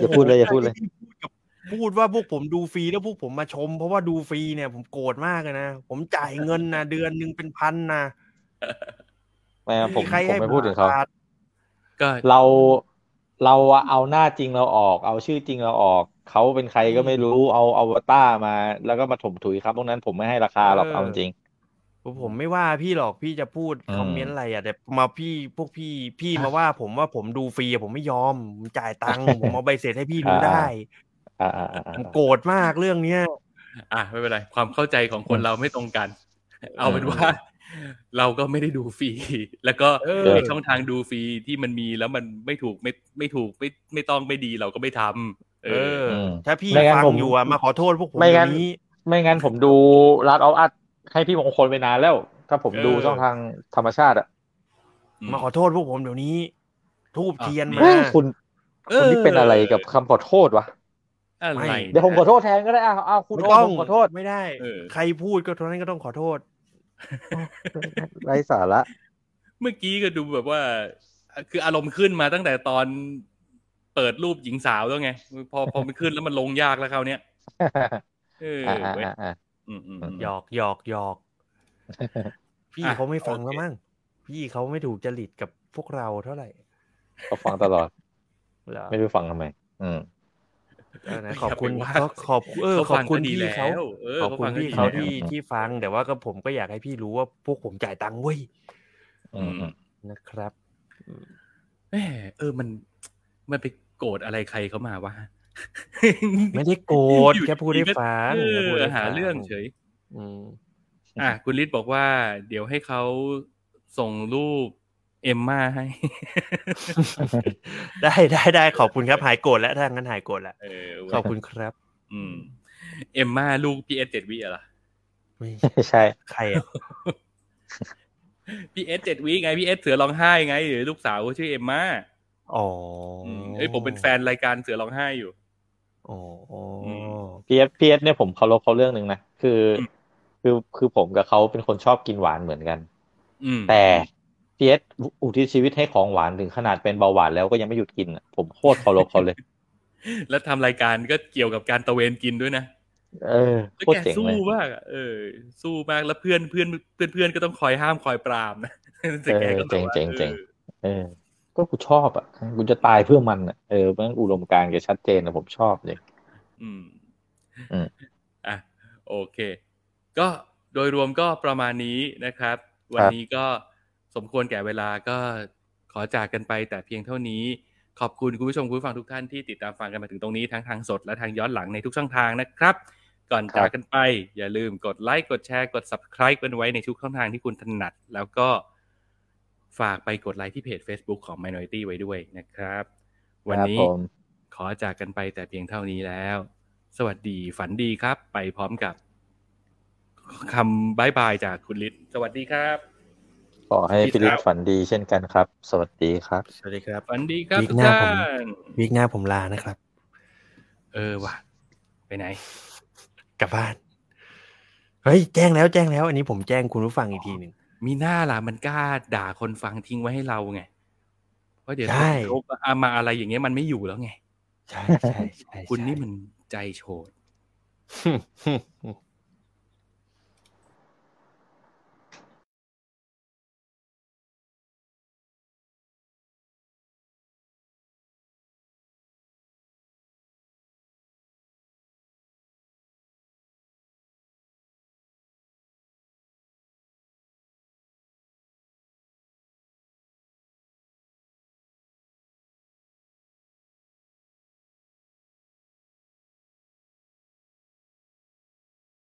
อย่าพูดเลยอย่าพูดเลยที่พูดกับพูดว่าพวกผมดูฟรีแล้วพวกผมมาชม เพราะว่าดูฟรีเนี่ยผมโกรธมากเลยนะผมจ่ายเงินนะเดือนหนึ่งเป็นพันนะไม่ผมใครผมให้ไม่พูดถึงเขาบทก็เรา เราอะเอาหน้าจริงเราออก เอาชื่อจริงเราออก เขาเป็นใครก็ไม่รู้เอาอวตารมา แล้วก็มาถมถุยครับพวกนั้นผมไม่ให้ราคาหรอกเอาจริงผมไม่ว่าพี่หรอกพี่จะพูดอืมคอมเมนต์อะไรอะแต่มาพี่พวกพี่พี่มาว่าผมว่าผมดูฟรีอะผมไม่ยอมผมจ่ายตังค์ผมเอาใบเสร็จให้พี่ดูได้อ่าอ่าอ่าผมโกรธมากเรื่องเนี้ยอะไม่เป็นไร ความเข้าใจของคนเราไม่ตรงกัน เอาเป็นว่า เราก็ไม่ได้ดูฟรี แล้วก็เออในช่องทางดูฟรีที่มันมีแล้วมันไม่ถูกไม่ไม่ถูกไม่ไม่ต้องไม่ดีเราก็ไม่ทำเอเอออ ถ้าพี่ไม่งั้นฟังผมอยู่อะมาขอโทษพวกผมไม่งั้นเดี๋ยวนี้ไม่งั้นผมดูรัดออฟอัดให้พี่มงคลไปนานแล้ว ถ้าผมดูเออช่องทางธรรมชาติอะมาขอโทษพวกผมเดี๋ยวนี้ ทูบอะเทียนมีมาเฮ้ยคุณเอคุณอนี่เป็นอะไรกับคำขอโทษวะอะไรไม่เดี๋ยวผมขอโทษแทนก็ได้อ้าวอ้าวคุณไม่โอต้องผมขอโทษไม่ได้เออใครพูดก็เท่านั้นก็ต้องขอโทษ ไร้สาระ เมื่อกี้ก็ดูแบบว่า คืออารมณ์ขึ้นมาตั้งแต่ตอนเปิดรูปหญิงสาวแล้วไง พอพอมันขึ้นแล้วมันลงยากแล้วคราวเนี้ยเอออ่าเว้ยอ่าอ่าอืมอืมอืมหยอกหยอกหยอกพี่อะเขาไม่ฟังโอเคแล้วมั้งพี่เขาไม่ถูกจริตกับพวกเราเท่าไหร่ก็ฟังตลอดเหรอไม่รู้ฟังทำไม อืมเออนะ ขอบคุณย่าไปว่าก็ขอบเออเขาขอบฟังคุณก็ดีพี่เขาแล้วเออขอบคุณฟังก็พี่ดีเขาแล้วที่ที่ฟังแต่ว่าก็ผมก็อยากให้พี่รู้ว่าพวกผมจ่ายตังค์เว้ยอืมอืมนะครับแหมเออมันมันไปโกรธอะไรใครเขามาวะไม่ได้โกรธอยู่แค่พูดให้ฟังเอแค่พูดอให้หาฟัเรื่องเฉยอืมอะคุณฤทธิ์บอกว่า เดี๋ยวให้เขาส่งรูป เอมมาให้ ได้ได้ได้ขอบคุณครับ หายโกรธแล้วถ้างั้นหายโกรธแล้วเออขอบคุณครับ อืม เอมมาลูกพีเอสเจ็ดวิอะล่ะไม่ใช่ ใครอะพี่เอสเจ็ดวิไงพี่เอสเสือร้องไห้ไงหรือลูกสาวเขาชื่อเอมมาอ๋ออมเอ้ยผมเป็นแฟนรายการเสือร้องไห้อยู่อ๋ออ๋ออมพี่เอสพี่เอสเนี่ยผมเคารพเขาเรื่องหนึ่งนะคืออมคือคือผมกับเขาเป็นคนชอบกินหวานเหมือนกันอืมแต่ พี่เอสอุทิศชีวิตให้ของหวานถึงขนาดเป็นเบาหวานแล้วก็ยังไม่หยุดกินอะผมโคตรเคารพเขาเลย แล้วทำรายการก็เกี่ยวกับการตระเวนกินด้วยนะเออแล้วโคตรแกเจ๋งสู้เลยมากอะเออ สู้มากแล้วเพื่อนเพื่อนเพื่อนเพื่อนก็ต้องคอยห้ามคอยปรามนะแต่แกก็แบบว่าเจ๋งเจ๋งออเออ ก็กูชอบอะกูจะตายเพื่อมันอะเออมันอุดมการณ์แกชัดเจนนะผมชอบเลยอืมอืมอะโอเค ก็โดยรวมก็ประมาณนี้นะครับ วันนี้ก็ สมควรแก่เวลาก็ขอจากกันไปแต่เพียงเท่านี้ขอบคุณคุณผู้ชมคุณผู้ฟังทุกท่านที่ติดตามฟังกันมาถึงตรงนี้ทั้งทางสดและทางย้อนหลังในทุกช่องทางนะครับ ก่อนจากกันไป อย่าลืมกดไลค์กดแชร์กด subscribe กันไว้ในทุกช่องทางที่คุณถนัด แล้วก็ฝากไปกดไลค์ที่เพจ Facebook ของ Minority ไว้ด้วยนะครับ วันนี้ครับผมขอจากกันไปแต่เพียงเท่านี้แล้ว สวัสดีฝันดีครับ ไปพร้อมกับคำบายบายจากคุณฤทธิ์สวัสดีครับ ขอให้พี่ลิศฝันดีเช่นกันครับ สวัสดีครับ สวัสดีครับฝันดีครับวีคทุกหน้าท่าผมนวีคหน้าผมลานะครับ เออว่ะไปไหน กลับบ้านเฮ้ยแจ้งแล้วแจ้งแล้ว อันนี้ผมแจ้งคุณผู้ฟังอีกทีหนึ่งมีหน้าล่ะมันกล้าด่าคนฟังทิ้งไว้ให้เราไงเพราะเดี๋ยวใช่เขาเอามาอะไรอย่างเงี้ยมันไม่อยู่แล้วไง ใช่ใช่ใช่คุณนี่ใช่มันใจโฉดฮึ่มฮึ่มฮึ่ม